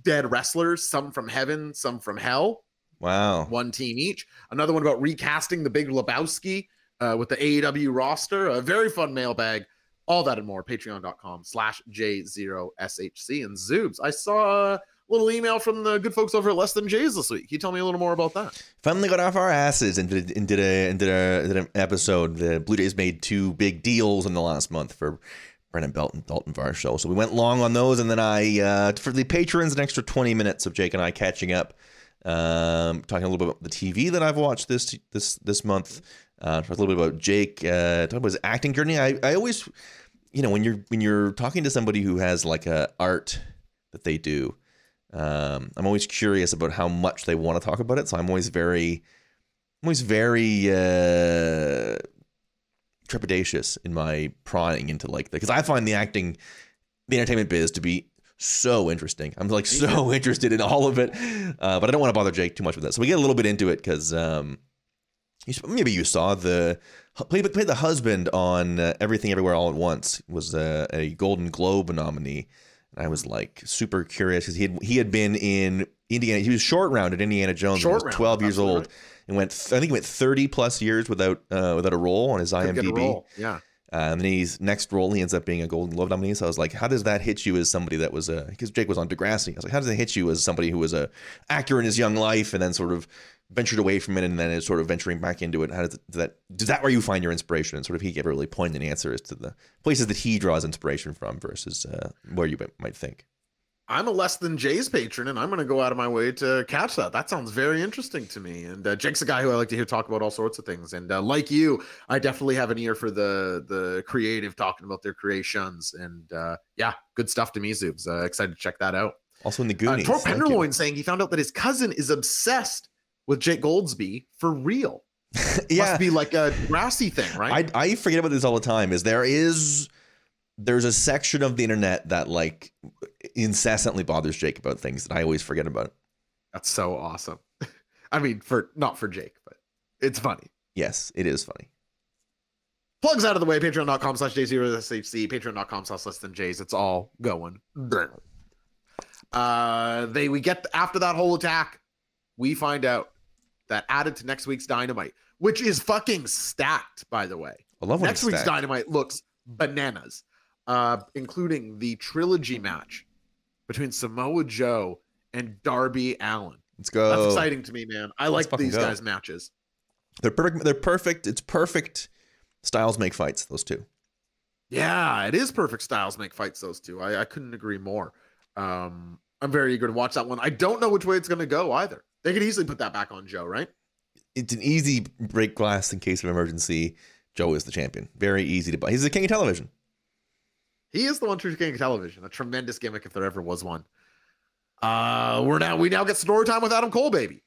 dead wrestlers, some from heaven, some from hell, Wow. one team each. Another one about recasting the Big Lebowski uh, with the AEW roster. A very fun mailbag. All that and more. Patreon.com slash J0SHC. And Zoobs, I saw a little email from the good folks over at Less Than J's this week. Can you tell me a little more about that? Finally got off our asses and did, and did a and did a did an episode. The Blue Jays made two big deals in the last month for Brennan Belton, Daulton Varsho. So we went long on those, and then I uh, for the patrons an extra twenty minutes of Jake and I catching up, um, talking a little bit about the TV that I've watched this this this month. Uh, talk a little bit about Jake. Uh, talk about his acting journey. I, I always, you know, when you're when you're talking to somebody who has like a art that they do, um, I'm always curious about how much they want to talk about it. So I'm always very, I'm always very uh, trepidatious in my prying into like the because I find the acting, the entertainment biz to be so interesting. I'm like so interested in all of it, uh, but I don't want to bother Jake too much with that. So we get a little bit into it because um, you, maybe you saw the played played the husband on uh, Everything Everywhere All at Once was uh, a Golden Globe nominee. And I was like super curious because he had he had been in Indiana. He was short round at Indiana Jones. Short round, 12 years old right. and went. I think he went 30 plus years without uh, without a role on his Couldn't IMDb. Yeah. Uh, and then he's next role, he ends up being a Golden Globe nominee. So I was like, how does that hit you as somebody that was a because Jake was on Degrassi? I was like, how does it hit you as somebody who was a actor in his young life and then sort of ventured away from it and then is sort of venturing back into it? How does, does that does that where you find your inspiration? And sort of he gave a really poignant answer as to the places that he draws inspiration from versus uh, where you might think. I'm a less than Jay's patron, and I'm going to go out of my way to catch that. That sounds very interesting to me. And uh, Jake's a guy who I like to hear talk about all sorts of things. And uh, like you, I definitely have an ear for the the creative talking about their creations. And uh, yeah, good stuff to me, Zoobs. Uh, excited to check that out. Also in the Uh, Goonies. Tor Thank you. Penderloin saying he found out that his cousin is obsessed with Jake Goldsbie for real. yeah, Must be like a grassy thing, right? I I forget about this all the time. Is there is there's a section of the internet that like incessantly bothers Jake about things that I always forget about. That's so awesome. I mean, for not for Jake, but it's funny. Yes, it is funny. Plugs out of the way. Patreon.com slash J0SHC. Patreon.com slash less than J's. It's all going. Uh, they we get after that whole attack, we find out that added to next week's Dynamite, which is fucking stacked, by the way. I love Next week's stacked. Dynamite looks bananas, uh, including the trilogy match between Samoa Joe and Darby Allin. Let's go. That's exciting to me, man. I like these go. guys' matches. They're perfect. They're perfect. It's perfect. Styles make fights. Those two. Yeah, it is perfect styles make fights those two. I, I couldn't agree more. Um, I'm very eager to watch that one. I don't know which way it's going to go either. They could easily put that back on Joe, right? It's an easy break glass in case of emergency. Joe is the champion. Very easy to buy. He's the king of television. He is the one true king of television. A tremendous gimmick if there ever was one. Uh, we're now we now get story time with Adam Cole, baby.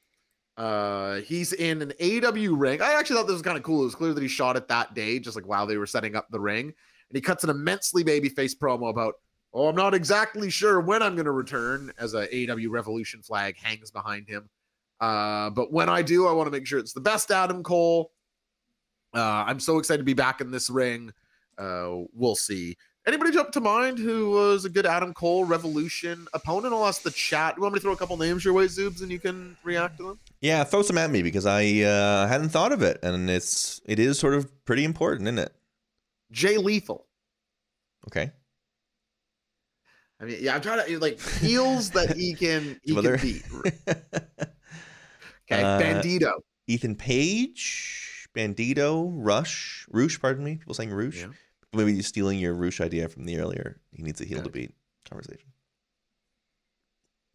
Uh, he's in an AW ring. I actually thought this was kind of cool. It was clear that he shot it that day, just like while they were setting up the ring. And he cuts an immensely babyface promo about, oh, I'm not exactly sure when I'm going to return, as a AW Revolution flag hangs behind him. Uh, but when I do, I want to make sure it's the best Adam Cole. Uh, I'm so excited to be back in this ring. Uh, we'll see. Anybody jump to mind who was a good Adam Cole Revolution opponent? I'll ask the chat. You want me to throw a couple names your way, Zoobs, and you can react to them? Yeah, throw some at me because I uh, hadn't thought of it, and it's it is sort of pretty important, isn't it? Jay Lethal. Okay. I mean, yeah, I'm trying to like heels that he can he can beat. Okay, Uh, Bandito. Ethan Page, Bandito, Rush, Roosh. Pardon me. People saying Roosh. Yeah. Maybe you're stealing your Roosh idea from the earlier. He needs a heel Yeah. to beat conversation.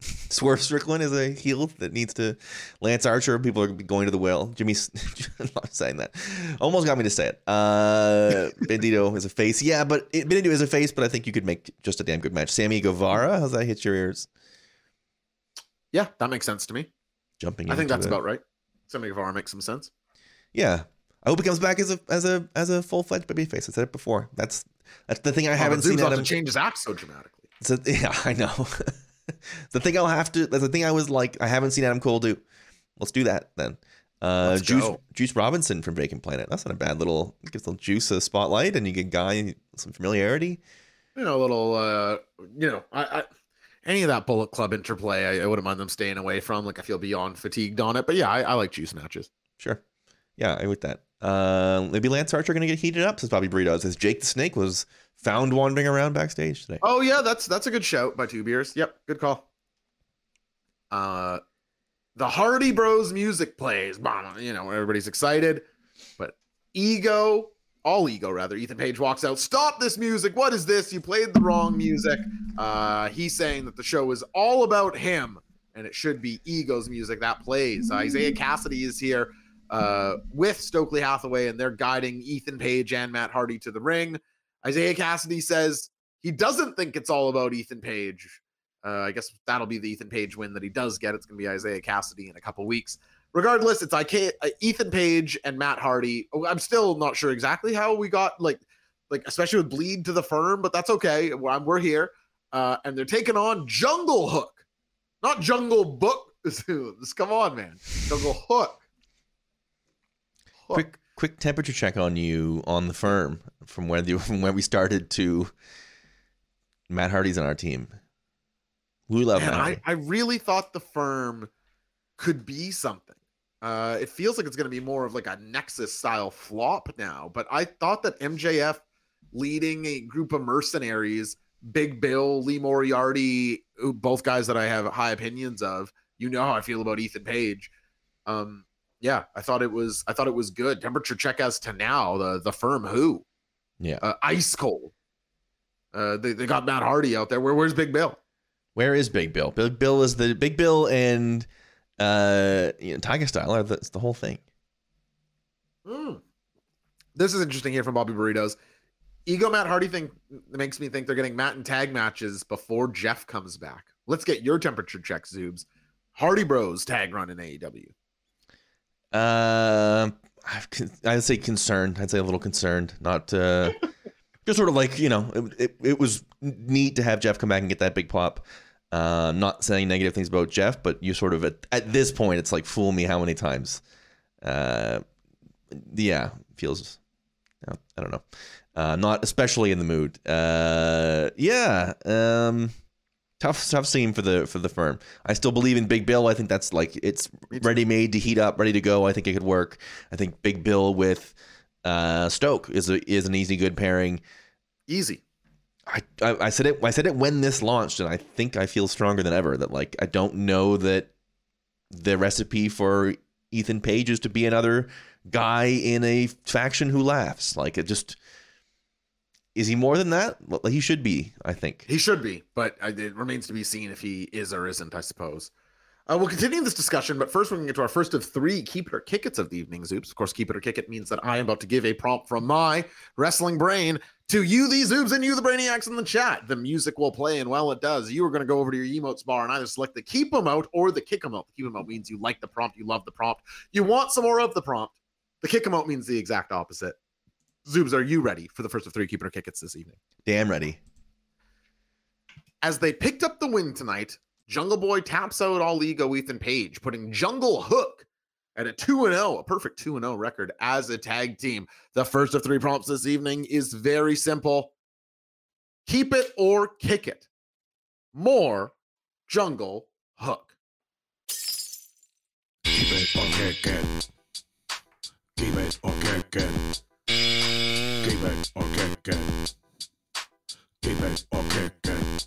Swerve Strickland is a heel that needs to. Lance Archer. People are going to the well. Jimmy. I'm not saying that. Almost got me to say it. Uh, Bandito is a face. Yeah, but it, Bandito is a face. But I think you could make just a damn good match. Sammy Guevara. How's that hit your ears? Yeah, that makes sense to me. Jumping. I think that's it. about right. Somebody Guevara makes some sense. Yeah. I hope he comes back as a as a as a full fledged babyface. I said it before. That's that's the thing I haven't Zoobs seen have Adam. to change his act so dramatically. A, yeah, I know. the thing I'll have to. That's the thing I was like. I haven't seen Adam Cole do. Let's do that then. Uh, Juice. Juice Robinson from Vacant Planet. That's not a bad little. Gives little Juice a spotlight, and you get Guy some familiarity. You know, a little. uh You know, I. I any of that Bullet Club interplay, I, I wouldn't mind them staying away from. Like, I feel beyond fatigued on it. But yeah, I, I like juice matches. Sure. Yeah, I with that. Uh, maybe Lance Archer going to get heated up, says Bobby Burrito. Says Jake the Snake was found wandering around backstage today. Oh yeah, that's that's a good shout by Two Beers. Yep, good call. Uh, the Hardy Bros music plays. You know, everybody's excited, but Ego all ego rather. Ethan Page walks out. Stop this music. What is this? You played the wrong music. Uh, he's saying that the show is all about him, and it should be ego's music that plays. Uh, Isiah Kassidy is here uh, with Stokely Hathaway, and they're guiding Ethan Page and Matt Hardy to the ring. Isiah Kassidy says he doesn't think it's all about Ethan Page. Uh, I guess that'll be the Ethan Page win that he does get. It's going to be Isiah Kassidy in a couple weeks. Regardless, it's IK, uh, Ethan Page and Matt Hardy. Oh, I'm still not sure exactly how we got like, like especially with bleed to the firm, but that's okay. We're, we're here, uh, and they're taking on Jungle Hook, not Jungle Book. Come on, man, Jungle Hook. Hook. Quick quick temperature check on you on the firm from where the, from when we started to Matt Hardy's on our team. We love Man, Matt I, I really thought the firm could be something. Uh, it feels like it's going to be more of like a Nexus style flop now, but I thought that MJF leading a group of mercenaries, Big Bill, Lee Moriarty, who- both guys that I have high opinions of. You know how I feel about Ethan Page. Um, yeah, I thought it was I thought it was good. Temperature check as to now the the firm who Yeah. uh, ice cold. Uh, they, they got Matt Hardy out there. Where where's Big Bill? Where is Big Bill? Big Bill is the Big Bill and uh you know, Tiger Style are the, whole thing. Mm. This is interesting here from Bobby Burritos. Ego Matt Hardy thing makes me think they're getting Matt and tag matches before Jeff comes back. Let's get your temperature check, Zoobs. Hardy Bros tag run in AEW. Uh, I've con- I'd say concerned. I'd say a little concerned. Not uh, just sort of like you know, it, it, it was neat to have Jeff come back and get that big pop. Uh, not saying negative things about Jeff, but you sort of at, at this point, it's like fool me how many times. Uh, yeah, feels. I don't know. Uh, not especially in the mood. Uh, yeah. Um, tough, tough scene for the for the firm. I still believe in Big Bill. I think that's like it's ready made to heat up, ready to go. I think it could work. I think Big Bill with uh, Stoke is a, is an easy good pairing. Easy. I, I I said it I said it when this launched, and I think I feel stronger than ever that like I don't know that the recipe for Ethan Page is to be another guy in a faction who laughs. Like it just is he more than that? He should be. I think. He should be, but uh, it remains to be seen if he is or isn't, I suppose. Uh, we'll continue this discussion, but first we're going to get to our first of three Keep It or Kick It's of the evening, Zoobs. Of course, Keep It or Kick It means that I am about to give a prompt from my wrestling brain to you, the Zoobs, and you, the Brainiacs in the chat. The music will play, and while it does, you are going to go over to your emotes bar and either select the Keep 'em Out or the Kick 'em Out. The Keep 'em Out means you like the prompt, you love the prompt, you want some more of the prompt. The Kick 'em Out means the exact opposite. Zoobs, are you ready for the first of three Keep It or Kick It's this evening? Damn ready. As they picked up the win tonight, Jungle Boy taps out all ego Ethan Page, putting Jungle Hook at a 2 0, a perfect 2 0 record as a tag team. The first of three prompts this evening is very simple keep it or kick it. More Jungle Hook. Keep it or kick it. Keep it or kick it. Keep it or kick it. Keep it or kick it.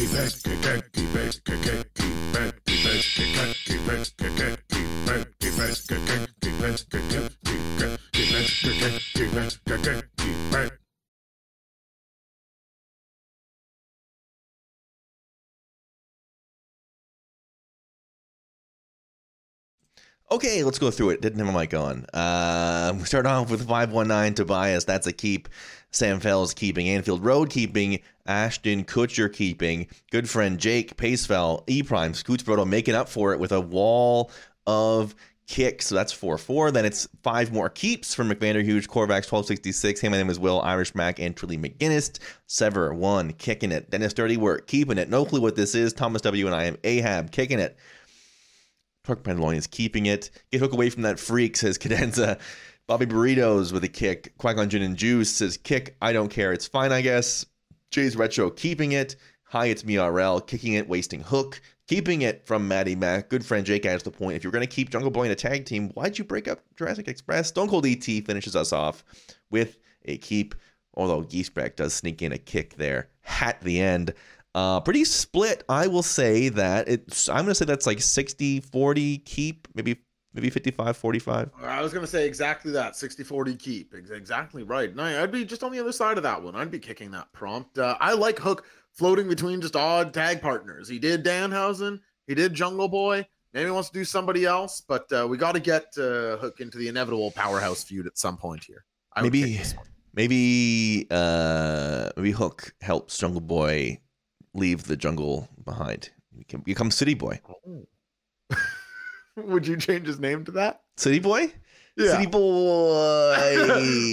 Keep it. Okay, let's go through it. Didn't have my mic on. Uh, we start off with 519 Tobias. That's a keep. Sam Fells keeping. Anfield Road keeping. Ashton Kutcher keeping. Good friend Jake Pacefell. E Prime. Scoots Brodo making up for it with a wall of kicks. So that's 4 4. Then it's five more keeps from McVander Hughes, Corvax 1266. Hey, my name is Will, Irish Mac, and Trilly McGinnis. Sever 1, kicking it. Dennis Dirty Work, keeping it. No clue what this is. Thomas W. and I am Ahab, kicking it. Pantalone is keeping it. Get hook away from that freak, says Cadenza. Bobby Burritos with a kick. Qui Gon and Juice says kick. I don't care. It's fine, I guess. Jay's Retro keeping it. Hi, it's me RL. Kicking it, wasting hook. Keeping it from Maddie Mac. Good friend Jake adds the point. If you're going to keep Jungle Boy in a tag team, why'd you break up Jurassic Express? Stone Cold ET finishes us off with a keep. Although Geesbeck does sneak in a kick there at the end. Uh, pretty split, I will say that it's. I'm gonna say that's like 60 40 keep, maybe maybe 55 45. I was going to say exactly that 60 40 keep. Exactly right. No, I'd be just on the other side of that one. I'd be kicking that prompt. Uh, I like Hook floating between just odd tag partners. He did Danhausen, he did Jungle Boy. Maybe he wants to do somebody else, but uh, we got to get uh, Hook into the inevitable powerhouse feud at some point here. I Maybe-. Maybe uh maybe Hook helps Jungle Boy leave the jungle behind. He can become City Boy. Would you change his name to that? City Boy? Yeah. City Boy.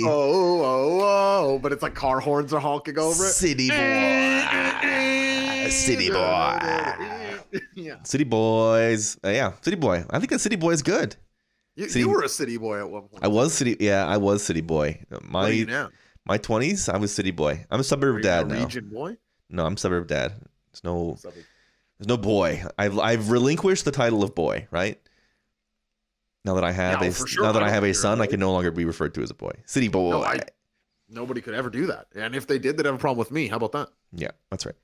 oh, oh, oh! But it's like car horns are honking over it. City Boy. City Boy. yeah, City Boys. Uh, yeah, City Boy. I think that City Boy is good. you, City- you were a city boy at one point. I was City. Yeah, I was City Boy. My you now? my twenties, I was City Boy. I'm a suburb you dad a now. Region boy. No, I'm suburb dad. There's no there's no boy. I've I've relinquished the title of boy. Right. Now that I have a sure. now that I I have a son, I can no longer be referred to as a boy. City boy. No, I- Nobody could ever do that. And if they did, they'd have a problem with me. How about that? yeah, that's right.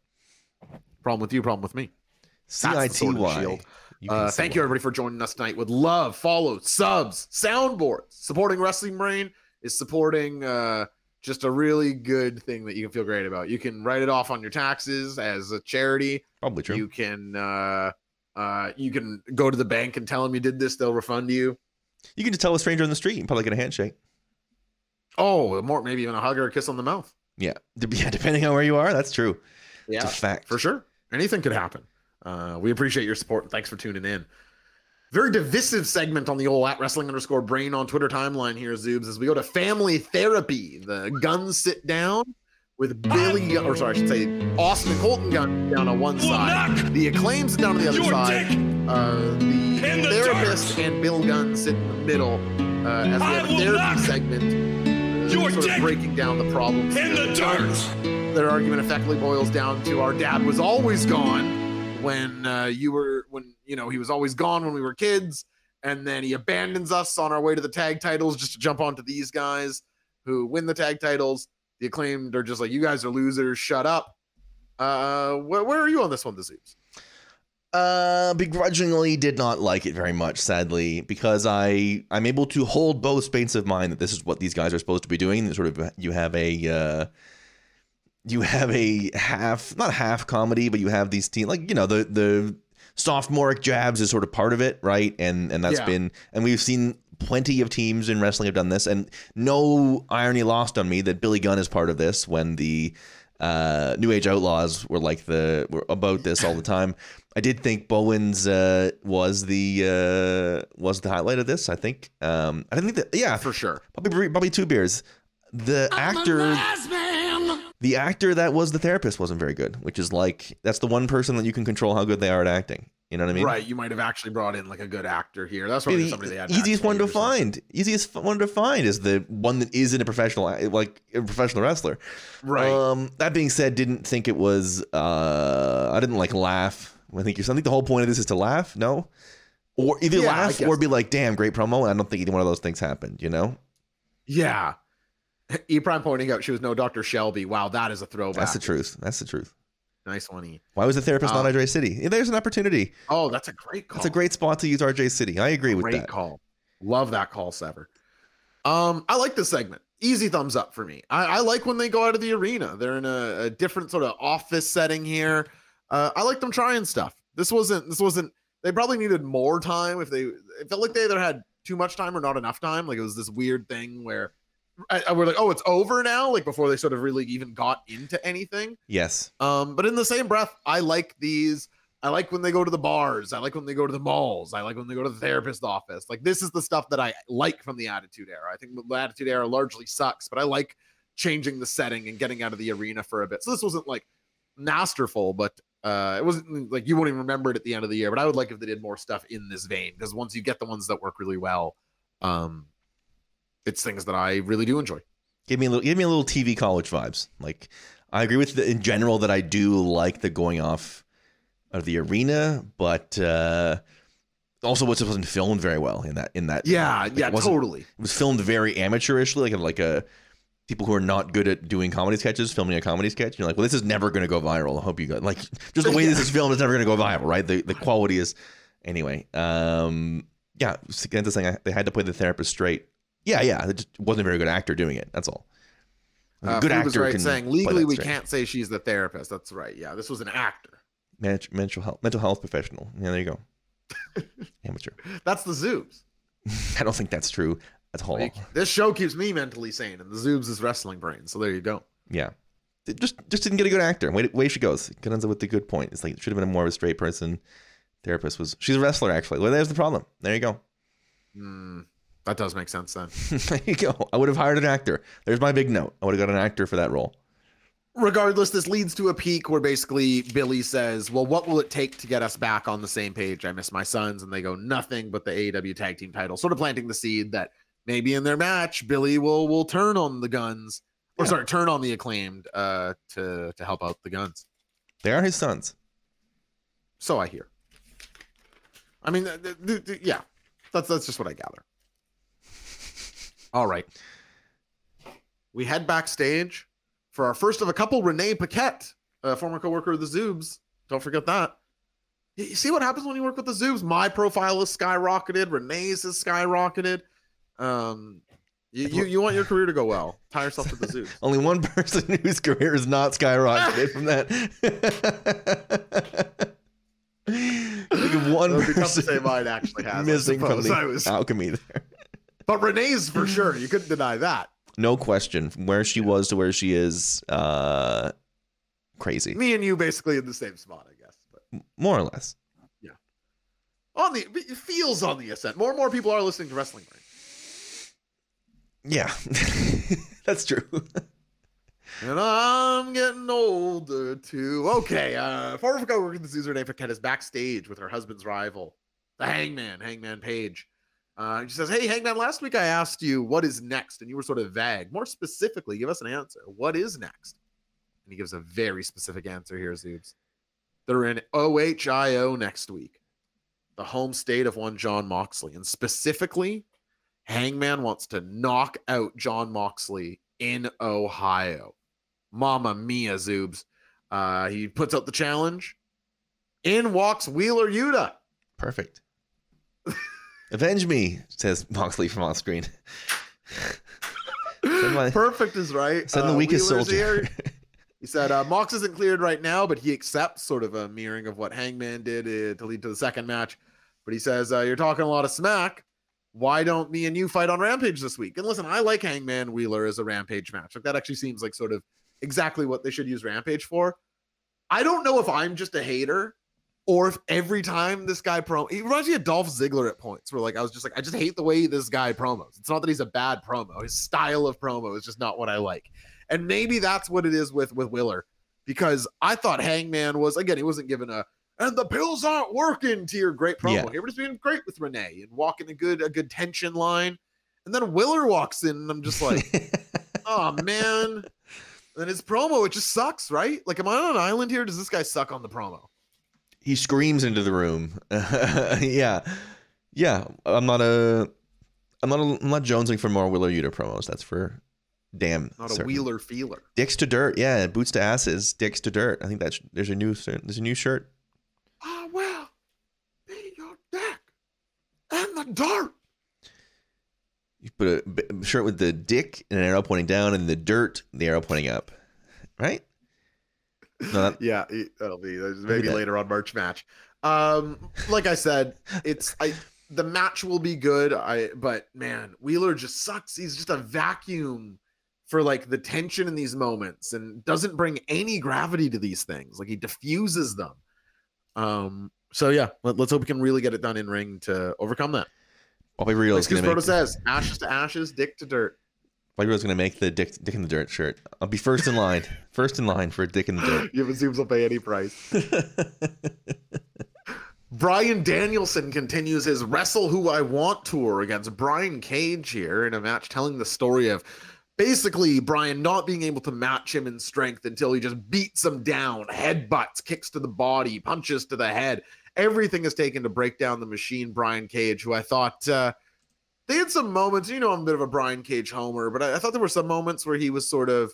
Problem with you, problem with me. C I T Y. shield. Uh, thank you everybody for joining us tonight with love, follow, subs, soundboards. Supporting Wrestling Brain is supporting uh, just a really good thing that you can feel great about. You can write it off on your taxes as a charity. Probably true. You can uh, uh, you can go to the bank and tell them you did this; they'll refund you. You can just tell a stranger in the street and probably get a handshake. Oh, more maybe even a hug or a kiss on the mouth. Yeah, yeah. Depending on where you are, that's true. Yeah, It's a fact. for sure. Anything could happen. Uh, we appreciate your support thanks for tuning in. Very divisive segment on the old at wrestling underscore brain on Twitter timeline here, Zoobs, as we go to family therapy. The Gunns sit down with Billy, or sorry, I should say Austin and Colton Gunn down on one side. The acclaim sit down on the other side. Uh, the the therapist dirt. and Bill Gunn sit in the middle uh, as we have a therapy segment. uh, your sort of breaking down the problems. in the dirt. Their argument effectively boils down to our dad was always gone when uh, you were you know he was always gone when we were kids, and then he abandons us on our way to the tag titles just to jump onto these guys who win the tag titles. The acclaimed are just like you guys are losers. Shut up. Uh, where, where are you on this one, the Zoobs? Uh, begrudgingly did not like it very much, sadly, because I I'm able to hold both space of mind that this is what these guys are supposed to be doing. Sort of, you have a uh, you have a half not half comedy, but you have these team like you know the the sophomoric jabs is sort of part of it, right? And and that's Yeah. been and we've seen plenty of teams in wrestling have done this, and no irony lost on me that Billy Gunn is part of this when the uh, New Age Outlaws were like the were about this all the time. I did think Bowens uh, was the uh, was the highlight of this. I think. Um, I didn't think that. Yeah, For sure. Bobby Bre- Bobby Two Beers, the actor, the actor that was the therapist wasn't very good. Which is like that's the one person that you can control how good they are at acting. You know what I mean? right. You might have actually brought in like a good actor here. That's probably somebody they had. easiest one to backstage or something. find. Easiest one to find is the one that isn't a professional, like a professional wrestler. Right. Um, that being said, didn't think it was. Uh, I didn't like laugh. I think you're. I think the whole point of this is to laugh. No, or either Yeah, laugh or be like, "Damn, great promo." I don't think either one of those things happened. You know, yeah. E Prime pointing out she was no Dr. Shelby. Wow, that is a throwback. that's the truth. That's the truth. Nice one, E. Why was the therapist Um, not RJ City? There's an opportunity. Oh, that's a great call. That's a great spot to use RJ City. I agree with great that. call. Love that call, Sever. Um, I like this segment. Easy thumbs up for me. I, I like when they go out of the arena. They're in a, a different sort of office setting here. Uh, I like them trying stuff. This wasn't. This wasn't. They probably needed more time. If they, it felt like they either had too much time or not enough time. Like it was this weird thing where I, I we're like, oh, it's over now. Like before they sort of really even got into anything. Yes. Um, but in the same breath, I like these. I like when they go to the bars. I like when they go to the malls. I like when they go to the therapist office. Like this is the stuff that I like from the Attitude Era. I think the Attitude Era largely sucks, but I like changing the setting and getting out of the arena for a bit. So this wasn't like masterful, but uh, it wasn't like you won't even remember it at the end of the year. But I would like if they did more stuff in this vein because once you get the ones that work really well, um, it's things that I really do enjoy. Give me a little, give me a little TV college vibes. Like, I agree with the, in general that I do like the going off of the arena, but uh, also was wasn't filmed very well in that in that. Yeah, like, yeah, it totally. It was filmed very amateurishly, like like a people who are not good at doing comedy sketches filming a comedy sketch. You're like, well, this is never going to go viral. I hope you got like just the way this is filmed is never going to go viral, right? The the quality is anyway. Um, yeah, Sakenta saying I- they had to play the therapist straight. Yeah, yeah, it just wasn't a very good actor doing it. That's all. A Uh, good Food was actor right saying legally we can't say she's the therapist. That's right. Yeah, this was an actor. Mental health mental health professional. Yeah, there you go. Amateur. That's the Zoobs. I don't think that's true at all. Like, this show keeps me mentally sane, and the Zoobs is wrestling brain. So there you go. Yeah. It just just didn't get a good actor. Way, way she goes. It ends up with the good point. It's like it should have been a more of a straight person. Therapist was she's a wrestler actually. Well, there's the problem. There you go. Hmm, that does make sense then. there you go. I would have hired an actor. There's my big note. I would have got an actor for that role. Regardless, this leads to a peak where basically Billy says, Well, what will it take to get us back on the same page? I miss my sons. And they go, Nothing but the AEW tag team title, sort of planting the seed that maybe in their match, Billy will will turn on the Gunns, or Yeah. sorry, turn on the acclaimed uh, to, to help out the Gunns. They are his sons. So I hear. I mean, th- th- th- th- yeah, that's that's just what I gather. All right, we head backstage for our first of a couple. Renee Paquette, a former coworker of the Zoobs. Don't forget that. You see what happens when you work with the Zoobs? My profile is skyrocketed. Renee's has skyrocketed. Um, you, you you want your career to go well? Tie yourself to the Zoobs. Only one person whose career is not skyrocketed from that. One It be tough to person say mine actually has. Missing from the I was- alchemy there. But Renee's for sure. You couldn't deny that. No question. From where she was to where she is, uh, crazy. me and you basically in the same spot, I guess. But More or less. Yeah. On the it feels on the ascent. More and more people are listening to wrestling. Yeah, that's true. And I'm getting older too. Okay, uh former coworker the Caesar Renee Paquette is backstage with her husband's rival, the Hangman, Hangman Page. Uh, she says, "Hey, Hangman, last week I asked you what is next, and you were sort of vague. More specifically, give us an answer. What is next?" And he gives a very specific answer here, Zoobs. They're in OHIO next week, the home state of one John Moxley, and specifically, Hangman wants to knock out John Moxley in Ohio. Mama Mia Zoobs. Uh, he puts out the challenge. In walks Wheeler Yuta. Perfect. Avenge me, says Moxley from off screen. My- Perfect is right. Send the Uh, weakest Wheeler's soldier. He said uh, Mox isn't cleared right now, but he accepts sort of a mirroring of what Hangman did uh, to lead to the second match. But he says, uh, You're talking a lot of smack. Why don't me and you fight on Rampage this week? And listen, I like Hangman Wheeler as a Rampage match. Like that actually seems like sort of exactly what they should use Rampage for. I don't know if I'm just a hater or if every time this guy promo, he reminds me of Dolph Ziggler at points where like I was just like, I just hate the way this guy promos. It's not that he's a bad promo. His style of promo is just not what I like. And maybe that's what it is with with Wheeler, because I thought Hangman was again, he wasn't given a and the pills aren't working to your great promo. Yeah. He was being great with Renee and walking a good a good tension line. And then Wheeler walks in, and I'm just like, oh man. And his promo, it just sucks, right? Like, am I on an island here? Does this guy suck on the promo? He screams into the room. yeah, yeah. I'm not a. I'm not. A, I'm not jonesing for more Wheeler Yuta promos. That's for damn. Not a wheeler feeler. Dicks to dirt. Yeah, boots to asses. Dicks to dirt. I think that's there's a new there's a new shirt. Ah, well, be your deck and the dirt. You put a shirt with the dick and an arrow pointing down, and the dirt, the arrow pointing up. Right? No, that, Yeah, that'll be Maybe that- later on March match. Um, like I said, it's I the match will be good. I but man, Wheeler just sucks. He's just a vacuum for like the tension in these moments and doesn't bring any gravity to these things. Like he diffuses them. Um, so yeah, let, us hope we can really get it done in ring to overcome that. Bobby Real Like is going Scoots to Brodo says, ashes to ashes, dick to dirt. Real going to make the dick, dick in the dirt shirt. I'll be first in line. first in line for a dick in the dirt. You have Zoobs will pay any price. Bryan Danielson continues his Wrestle Who I Want tour against Brian Cage here in a match telling the story of basically Brian not being able to match him in strength until he just beats him down, headbutts, kicks to the body, punches to the head. Everything is taken to break down the machine, Brian Cage, who I thought uh, they had some moments. You know, I'm a bit of a Brian Cage homer, but I, I thought there were some moments where he was sort of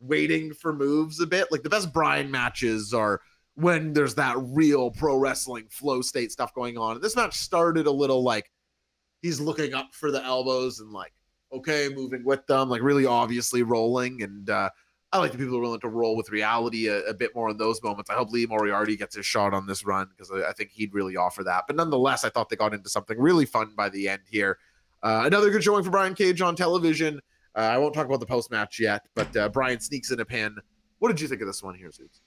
waiting for moves a bit. Like the best Brian matches are when there's that real pro wrestling flow state stuff going on. And this match started a little like he's looking up for the elbows and like, okay, moving with them, like really obviously rolling. And uh, I like the people who are willing to roll with reality a, a bit more in those moments. I hope Lee Moriarty gets his shot on this run because I, I think he'd really offer that. But nonetheless, I thought they got into something really fun by the end here. Uh, another good showing for Brian Cage on television. Uh, I won't talk about the post match yet, but uh, Brian sneaks in a pin. What did you think of this one here, Zoobs?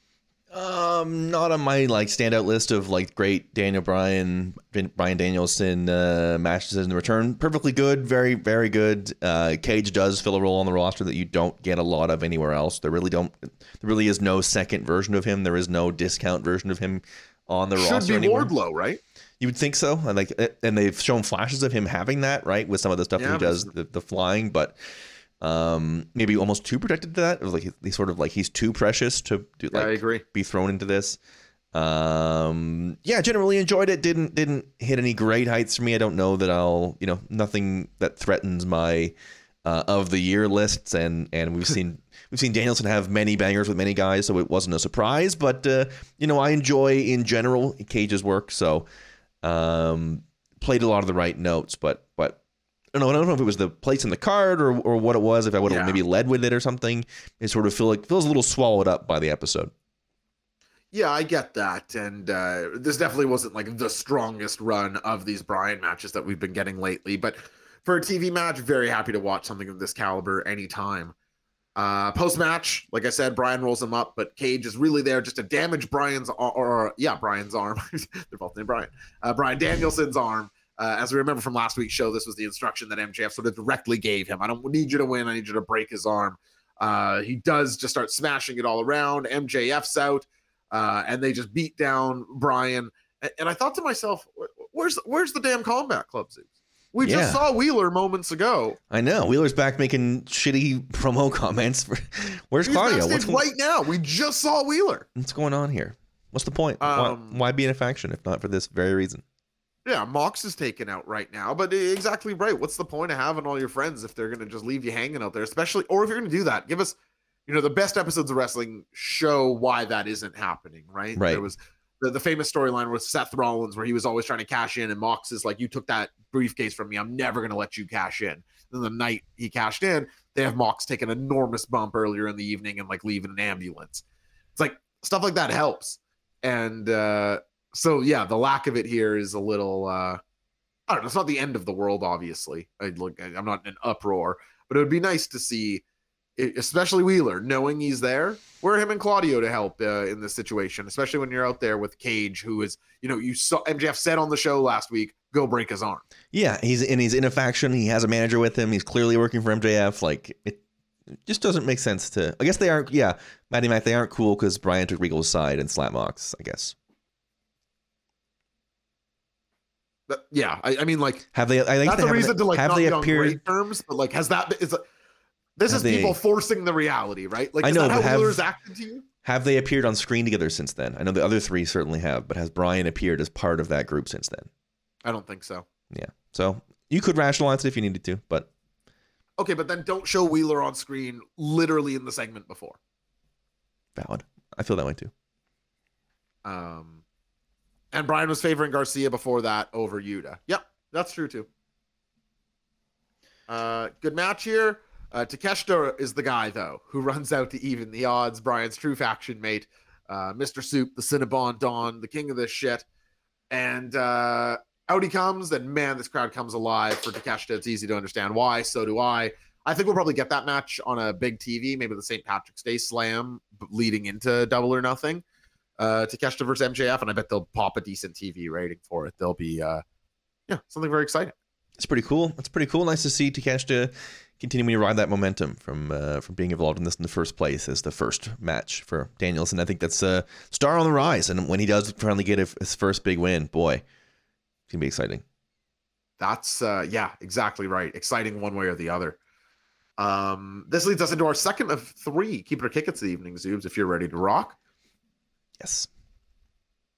Um, not on my like standout list of like great Daniel Bryan, Brian Danielson uh, matches in the return. Perfectly good, very very good. Uh, Cage does fill a role on the roster that you don't get a lot of anywhere else. There really don't. There really is no second version of him. There is no discount version of him on the Should roster be anywhere. Wardlow, right? You would think so, and like, and they've shown flashes of him having that, right, with some of the stuff Yeah, he does, the, the flying, but um, maybe almost too protected to that. Or like he's sort of like he's too precious to do Yeah, like I agree. be thrown into this. Um, yeah, generally enjoyed it. Didn't didn't hit any great heights for me. I don't know that I'll, you know, nothing that threatens my uh, of the year lists. And and we've seen we've seen Danielson have many bangers with many guys, so it wasn't a surprise. But uh, you know, I enjoy in general Cage's work. So um, played a lot of the right notes, but but. I don't know, I don't know if it was the place in the card or, or what it was. If I would have Yeah. maybe led with it or something, it sort of feel like feels a little swallowed up by the episode. Yeah, I get that. And uh, this definitely wasn't like the strongest run of these Brian matches that we've been getting lately. But for a TV match, very happy to watch something of this caliber anytime. Uh, Post match, like I said, Brian rolls him up, but Cage is really there just to damage Brian's ar- or, yeah, Brian's arm. They're both named Brian. Uh, Bryan Danielson's arm. Uh, as we remember from last week's show, this was the instruction that MJF sort of directly gave him. I don't need you to win. I need you to break his arm. Uh, he does just start smashing it all around. MJF's out uh, and they just beat down Brian. And, and I thought to myself, where's where's the damn combat club Zoobs? We Yeah. just saw Wheeler moments ago. I know Wheeler's back making shitty promo comments. Where's He's Claudio? What's, right now. We just saw Wheeler. what's going on here? What's the point? Um, why, why be in a faction if not for this very reason? Yeah, Mox is taken out right now, but exactly right. What's the point of having all your friends if they're gonna just leave you hanging out there? Especially, or if you're gonna do that, give us, you know, the best episodes of wrestling show why that isn't happening. Right? Right. There was the, the famous storyline with Seth Rollins where he was always trying to cash in, and Mox is like, "You took that briefcase from me. I'm never gonna let you cash in." Then the night he cashed in, they have Mox take an enormous bump earlier in the evening and like leave in an ambulance. It's like stuff like that helps, and. uh so yeah, the lack of it here is a little uh I don't know, it's not the end of the world, obviously. I look I'm not in an uproar, but it would be nice to see especially Wheeler, knowing he's there, where are him and Claudio to help uh, in this situation, especially when you're out there with Cage, who is, you know, you saw MJF said on the show last week, go break his arm. Yeah, he's and he's in a faction. He has a manager with him. He's clearly working for MJF. Like it, just doesn't make sense to. I guess they aren't. Yeah, Matty Mac, they aren't cool because Brian took Regal's side and slapped Mox. I guess. But, yeah, I, I mean, like Have they? I think that's they have reason to like have not they be on great terms, but like, has that is this Have is they- people forcing the reality, right? Like, I is know, that how have- Wheeler's acted to you? Have they appeared on screen together since then? I know the other three certainly have, but has Brian appeared as part of that group since then? I don't think so. Yeah. So you could rationalize it if you needed to, but Okay, but then don't show Wheeler on screen literally in the segment before. valid. I feel that way too. Um, and Brian was favoring Garcia before that over Yuta. Yep, that's true too. Uh, good match here. Uh, Takeshita is the guy though who runs out to even the odds. Brian's true faction mate, uh, Mr. Soup, the Cinnabon Don, the king of this shit, and uh, out he comes. And man, this crowd comes alive for Takeshita. It's easy to understand why. So do I. I think we'll probably get that match on a big TV, maybe the St. Patrick's Day Slam, leading into Double or Nothing uh Takeshita versus MJF, and I bet they'll pop a decent TV rating for it. They'll be uh yeah, something very exciting. It's pretty cool. It's pretty cool. Nice to see Takeshita continuing to ride that momentum from uh, from being involved in this in the first place as the first match for Daniels, and I think that's a star on the rise, and when he does finally get his first big win, boy, it's gonna be exciting. That's uh yeah, exactly right. Exciting one way or the other. Um, this leads us into our second of three keep it or kick it the evening, Zoobs, if you're ready to rock. Yes.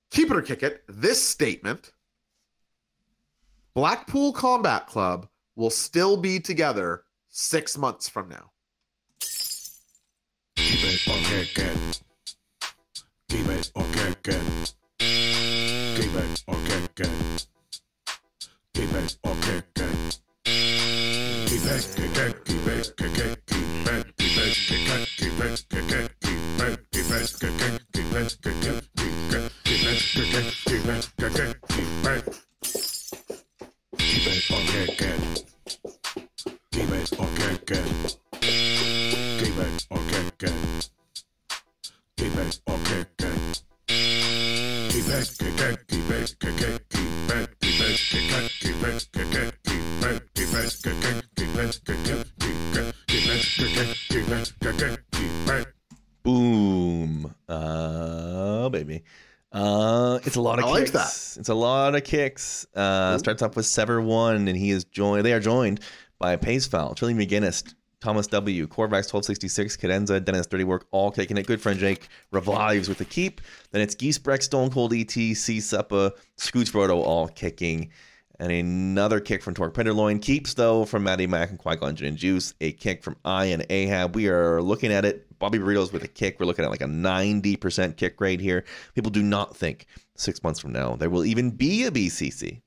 Keep it or kick it. This statement Blackpool Combat Club will still be together six months from now. Keep or kick it. Or kick it. Or it, keep it, kick it, keep it. Boom. Uh, baby. Uh, it's a lot of I like kicks. It's a lot of kicks. Uh, starts off with Sever One, and he is joined. They are joined by Pacefell, McGinnis, Thomas W, Corvax 1266, Cadenza, Dennis Dirty Work, all kicking it. Good friend Jake revives with a keep. Then it's Geese Breck, Stone Cold ET, C Suppa, Scoots Brodo, all kicking. And another kick from Torque Penderloin. Keeps, though, from Matty Mack and Qui-Gon Jinn and Juice. A kick from I and Ahab. We are looking at it. Bobby Burritos with a kick. We're looking at like a 90% kick rate here. People do not think six months from now there will even be a BCC.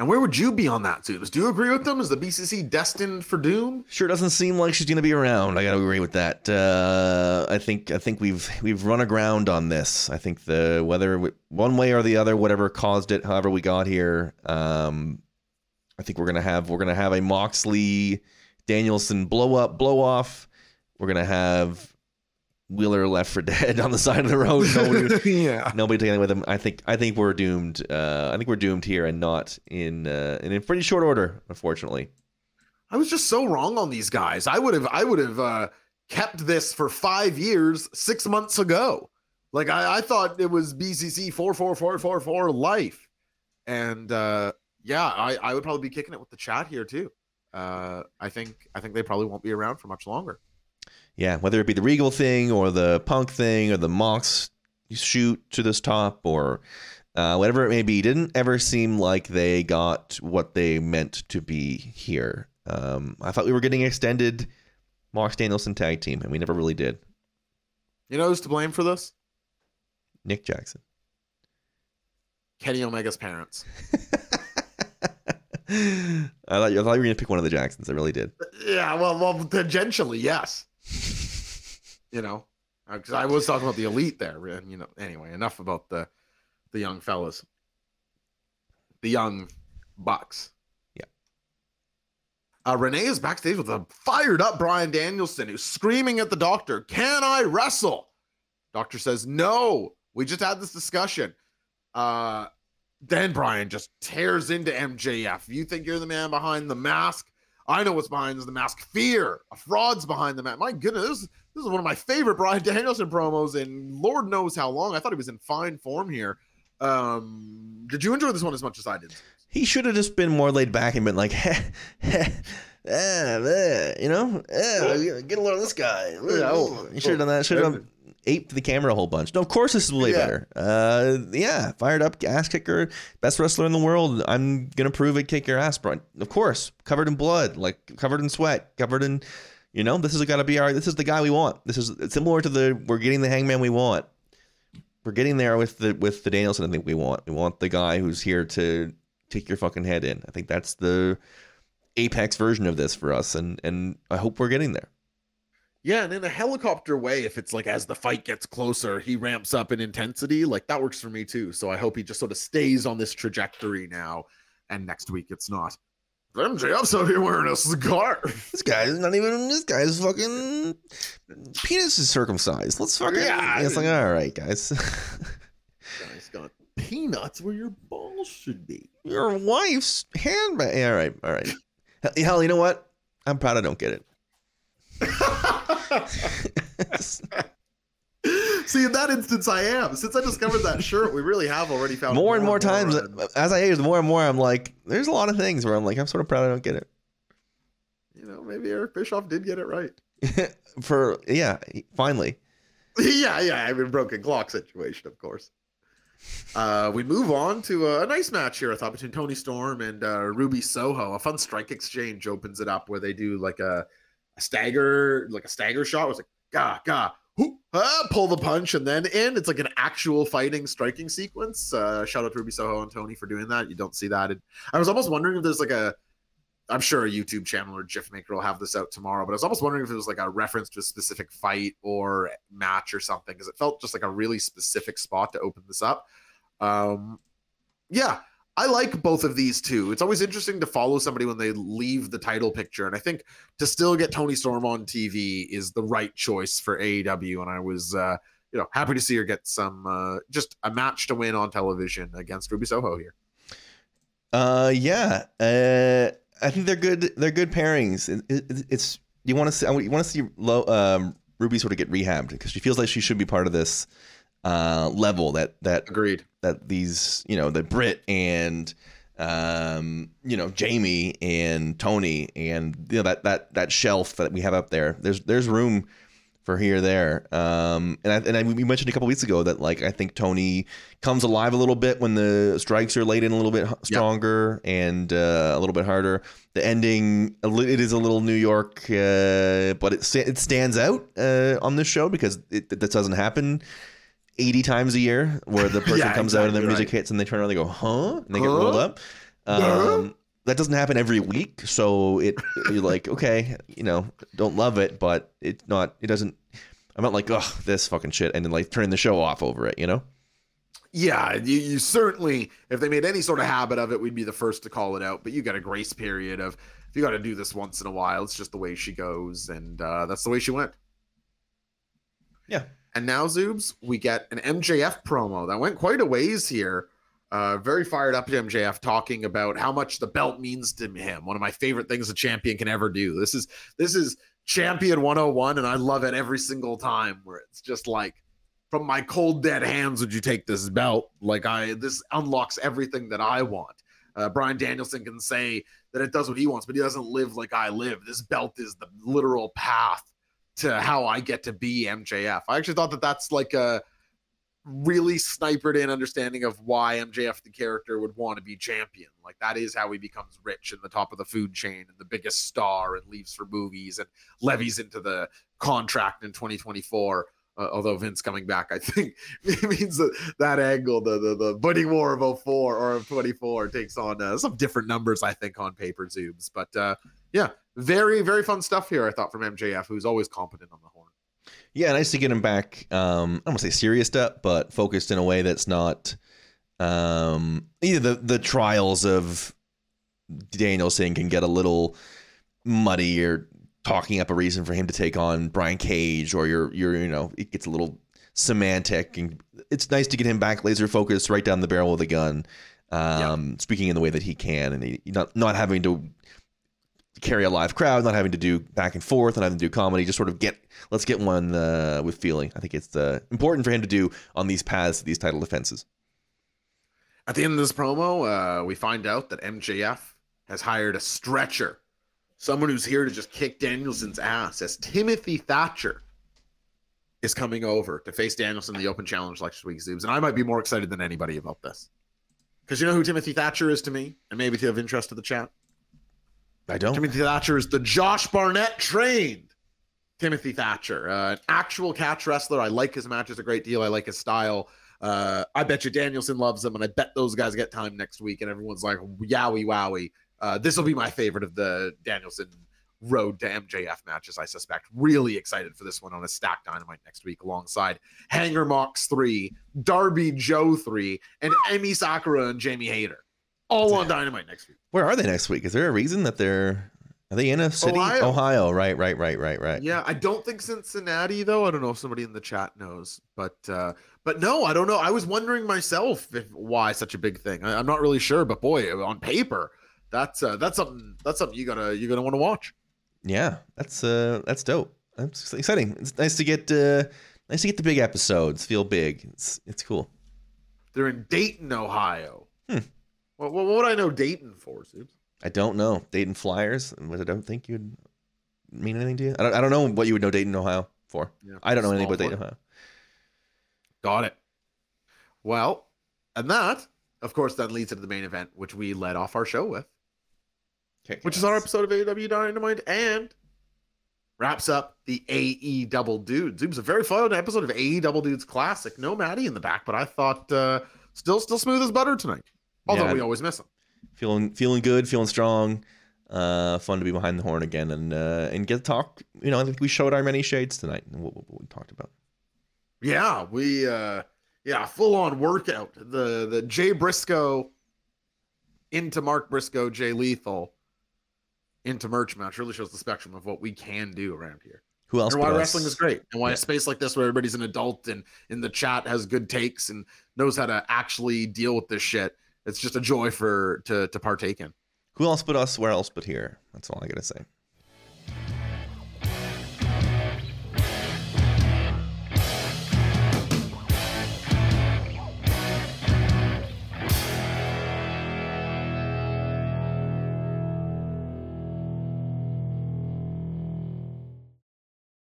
And where would you be on that, Zoobs? Do you agree with them? Is the BCC destined for doom? Sure doesn't seem like she's going to be around. I got to agree with that. Uh, I think I think we've we've run aground on this. I think the whether w- one way or the other, whatever caused it, however we got here, um, I think we're gonna have we're gonna have a Moxley Danielson blow up blow off. We're gonna have Wheeler left for dead on the side of the road. Nobody, yeah. nobody taking it with him. I think I think we're doomed. Uh, I think we're doomed here, and not in uh, and in pretty short order, unfortunately. I was just so wrong on these guys. I would have I would have uh, kept this for five years six months ago. Like I, I thought it was BCC four four four four four life, and uh, yeah, I, I would probably be kicking it with the chat here too. Uh, I think I think they probably won't be around for much longer. Yeah, whether it be the Regal thing or the Punk thing or the Mox shoot to this top or uh, whatever it may be, didn't ever seem like they got what they meant to be here. Um, I thought we were getting extended Mox Danielson tag team, and we never really did. You know who's to blame for this? Nick Jackson. Kenny Omega's parents. I thought, you, I thought you were going to pick one of the Jacksons. I really did. Yeah, well, well, tangentially, yes. you know, because I was talking about the elite there, and you know, anyway, enough about the the young fellas, the young bucks. Yeah. Uh, Renee is backstage with a fired up Bryan Danielson who's screaming at the doctor, "Can I wrestle?" Doctor says, "No. We just had this discussion." Uh, then Brian just tears into MJF. You think you're the man behind the mask? I know what's behind the mask. Fear. A fraud's behind the mask. My goodness, this, this is one of my favorite Brian Danielson promos in Lord knows how long. I thought he was in fine form here. Um, did you enjoy this one as much as I did? He should have just been more laid back and been like, heh, heh, ah, eh, you know, eh, get a load of this guy. oh, you should have done that. Should have aped the camera a whole bunch. No, of course this is way Yeah. better. Uh, yeah, fired up, ass kicker, best wrestler in the world. I'm gonna prove it. Kick your ass, bro. Of course, covered in blood, like covered in sweat, covered in, you know, this is got to be our. This is the guy we want. This is similar to the we're getting the Hangman we want. We're getting there with the with the Danielson. I think we want. We want the guy who's here to take your fucking head in. I think that's the apex version of this for us, and and I hope we're getting there. Yeah, and in a helicopter way, if it's like as the fight gets closer, he ramps up in intensity. Like that works for me too. So I hope he just sort of stays on this trajectory now. And next week it's not. MJF's out here wearing a scarf. This guy's not even. This guy's fucking penis is circumcised. Let's fucking. Yeah. It's like all right, guys. Guy's got peanuts where your balls should be. Your wife's handbag. All right, all right. Hell, you know what? I'm proud I don't get it. See, in that instance, I am. Since I discovered that shirt, we really have already found more and more times, as I age, the more and more I'm like, there's a lot of things where I'm like, I'm sort of proud I don't get it. you know, maybe Eric Bischoff did get it right. For yeah, finally. yeah, yeah. I mean, broken clock situation, of course. Uh, we move on to a, nice match here, I thought, between Toni Storm and uh, Ruby Soho. A fun strike exchange opens it up where they do like a, stagger, like a stagger shot. Was like, gah, gah, whoop, ah, pull the punch, and then in. It's like an actual fighting striking sequence. Uh, shout out to Ruby Soho and Toni for doing that. You don't see that. And I was almost wondering if there's like a, I'm sure a YouTube channel or GIF maker will have this out tomorrow, but I was almost wondering if it was like a reference to a specific fight or match or something because it felt just like a really specific spot to open this up. Um, yeah, I like both of these two. It's always interesting to follow somebody when they leave the title picture, and I think to still get Toni Storm on TV is the right choice for AEW. And I was, uh, you know, happy to see her get some uh, just a match to win on television against Ruby Soho here. Uh, yeah. Uh, I think they're good. They're good pairings. It, it, it's you want to see. You want to see low, um, Ruby sort of get rehabbed because she feels like she should be part of this uh, level that that Agreed. that these you know the Britt and um, you know Jamie and Toni and you know that that that shelf that we have up there. There's there's room for here there. Um, and I, and I, we mentioned a couple weeks ago that like I think Toni comes alive a little bit when the strikes are laid in a little bit stronger and uh, a little bit harder. The ending it is a little New York, uh, but it it stands out uh, on this show because it, that doesn't happen. 80 times a year where the person Yeah, cound out and the exactly music right. hits and they turn around and they go, huh? And they get rolled up. Huh? Um, that doesn't happen every week. So it you're like, okay, you know, don't love it, but it's not it doesn't I'm not like, oh, this fucking shit and then like turning the show off over it, you know? Yeah, you, you certainly, if they made any sort of habit of it, we'd be the first to call it out. But you got a grace period of you got to do this once in a while, it's just the way she goes, and uh, that's the way she went. Yeah. And now, Zoobs, we get an MJF promo that went quite a ways here. Uh, very fired up to MJF talking about how much the belt means to him. One of my favorite things a champion can ever do. This is this is champion 101, and I love it every single time. Where it's just like, from my cold dead hands, would you take this belt? Like I, this unlocks everything that I want. Uh, Bryan Danielson can say that it does what he wants, but he doesn't live like I live. This belt is the literal path to how I get to be MJF. I actually thought that that's like a really snipered in understanding of why MJF the character would want to be champion. Like that is how he becomes rich in the top of the food chain and the biggest star and leaves for movies and levies into the contract in 2024. Uh, although Vince coming back, I think it means that that angle, the the, the budding war of 04 or of 24 takes on uh, some different numbers, I think, on paper Zoobs. But uh, yeah, very, very fun stuff here, I thought, from MJF, who's always competent on the horn. Yeah, nice to get him back. Um, I don't want to say serious up, but focused in a way that's not um, either the the trials of Danielson can get a little muddy or talking up a reason for him to take on Brian Cage, or you're you're you know it gets a little semantic, and it's nice to get him back laser focused right down the barrel of the gun, um, speaking in the way that he can, and he, not not having to carry a live crowd, not having to do back and forth, and having to do comedy. Just sort of get let's get one uh, with feeling. I think it's uh, important for him to do on these paths these title defenses. At the end of this promo, uh, we find out that MJF has hired a stretcher, someone who's here to just kick Danielson's ass, as Timothy Thatcher is coming over to face Danielson in the open challenge next week, Zoobs. And I might be more excited than anybody about this. Because you know who Timothy Thatcher is to me? And maybe to have interest to the chat? I don't. Timothy Thatcher is the Josh Barnett trained Timothy Thatcher, uh, an actual catch wrestler. I like his matches a great deal. I like his style. Uh, I bet you Danielson loves him, and I bet those guys get time next week, and everyone's like, yowie wowie. Uh, this will be my favorite of the Danielson road to MJF matches, I suspect. Really excited for this one on a stacked dynamite next week alongside Hangman Mox 3, Darby Joe 3, and Emi Sakura and Jamie Hayter. All on dynamite next week. Where are they next week? Is there a reason that they're are they in a city? Ohio. Ohio. Right, right, right, right, right. Yeah, I don't think Cincinnati though. I don't know if somebody in the chat knows, but uh, but no, I don't know. I was wondering myself if why such a big thing. I, I'm not really sure, but boy, on paper, that's uh, that's something that's something you gotta you're gonna want to watch. Yeah, that's uh that's dope. That's exciting. It's nice to get uh nice to get the big episodes. Feel big. It's it's cool. They're in Dayton, Ohio. Hmm. What, what, would I know Dayton for, Soups? I don't know Dayton Flyers, I don't think you'd mean anything to you. I don't, I don't know what you would know Dayton, Ohio for. Yeah, I don't know anything about Dayton. Ohio. Got it. Well, and that, of course, then leads into the main event, which we led off our show with, which is our episode of AEW Dynamite and wraps up the AE Double Dudes. It was a very fun episode of AE Double Dudes Classic. No Maddie in the back, but I thought uh, still still smooth as butter tonight. Although Yeah. we always miss him. feeling feeling good, feeling strong. Uh, fun to be behind the horn again and uh, and get to talk. You know, I think we showed our many shades tonight and what, what we talked about. Yeah, we uh yeah, full on workout. The the Jay Briscoe into Mark Briscoe, Jay Lethal into merch match really shows the spectrum of what we can do around here. Who else? and why wrestling is great. And why Yeah. a space like this where everybody's an adult and in the chat has good takes and knows how to actually deal with this shit. It's just a joy for to to partake in. Who else but us? Where else but here? That's all I gotta say.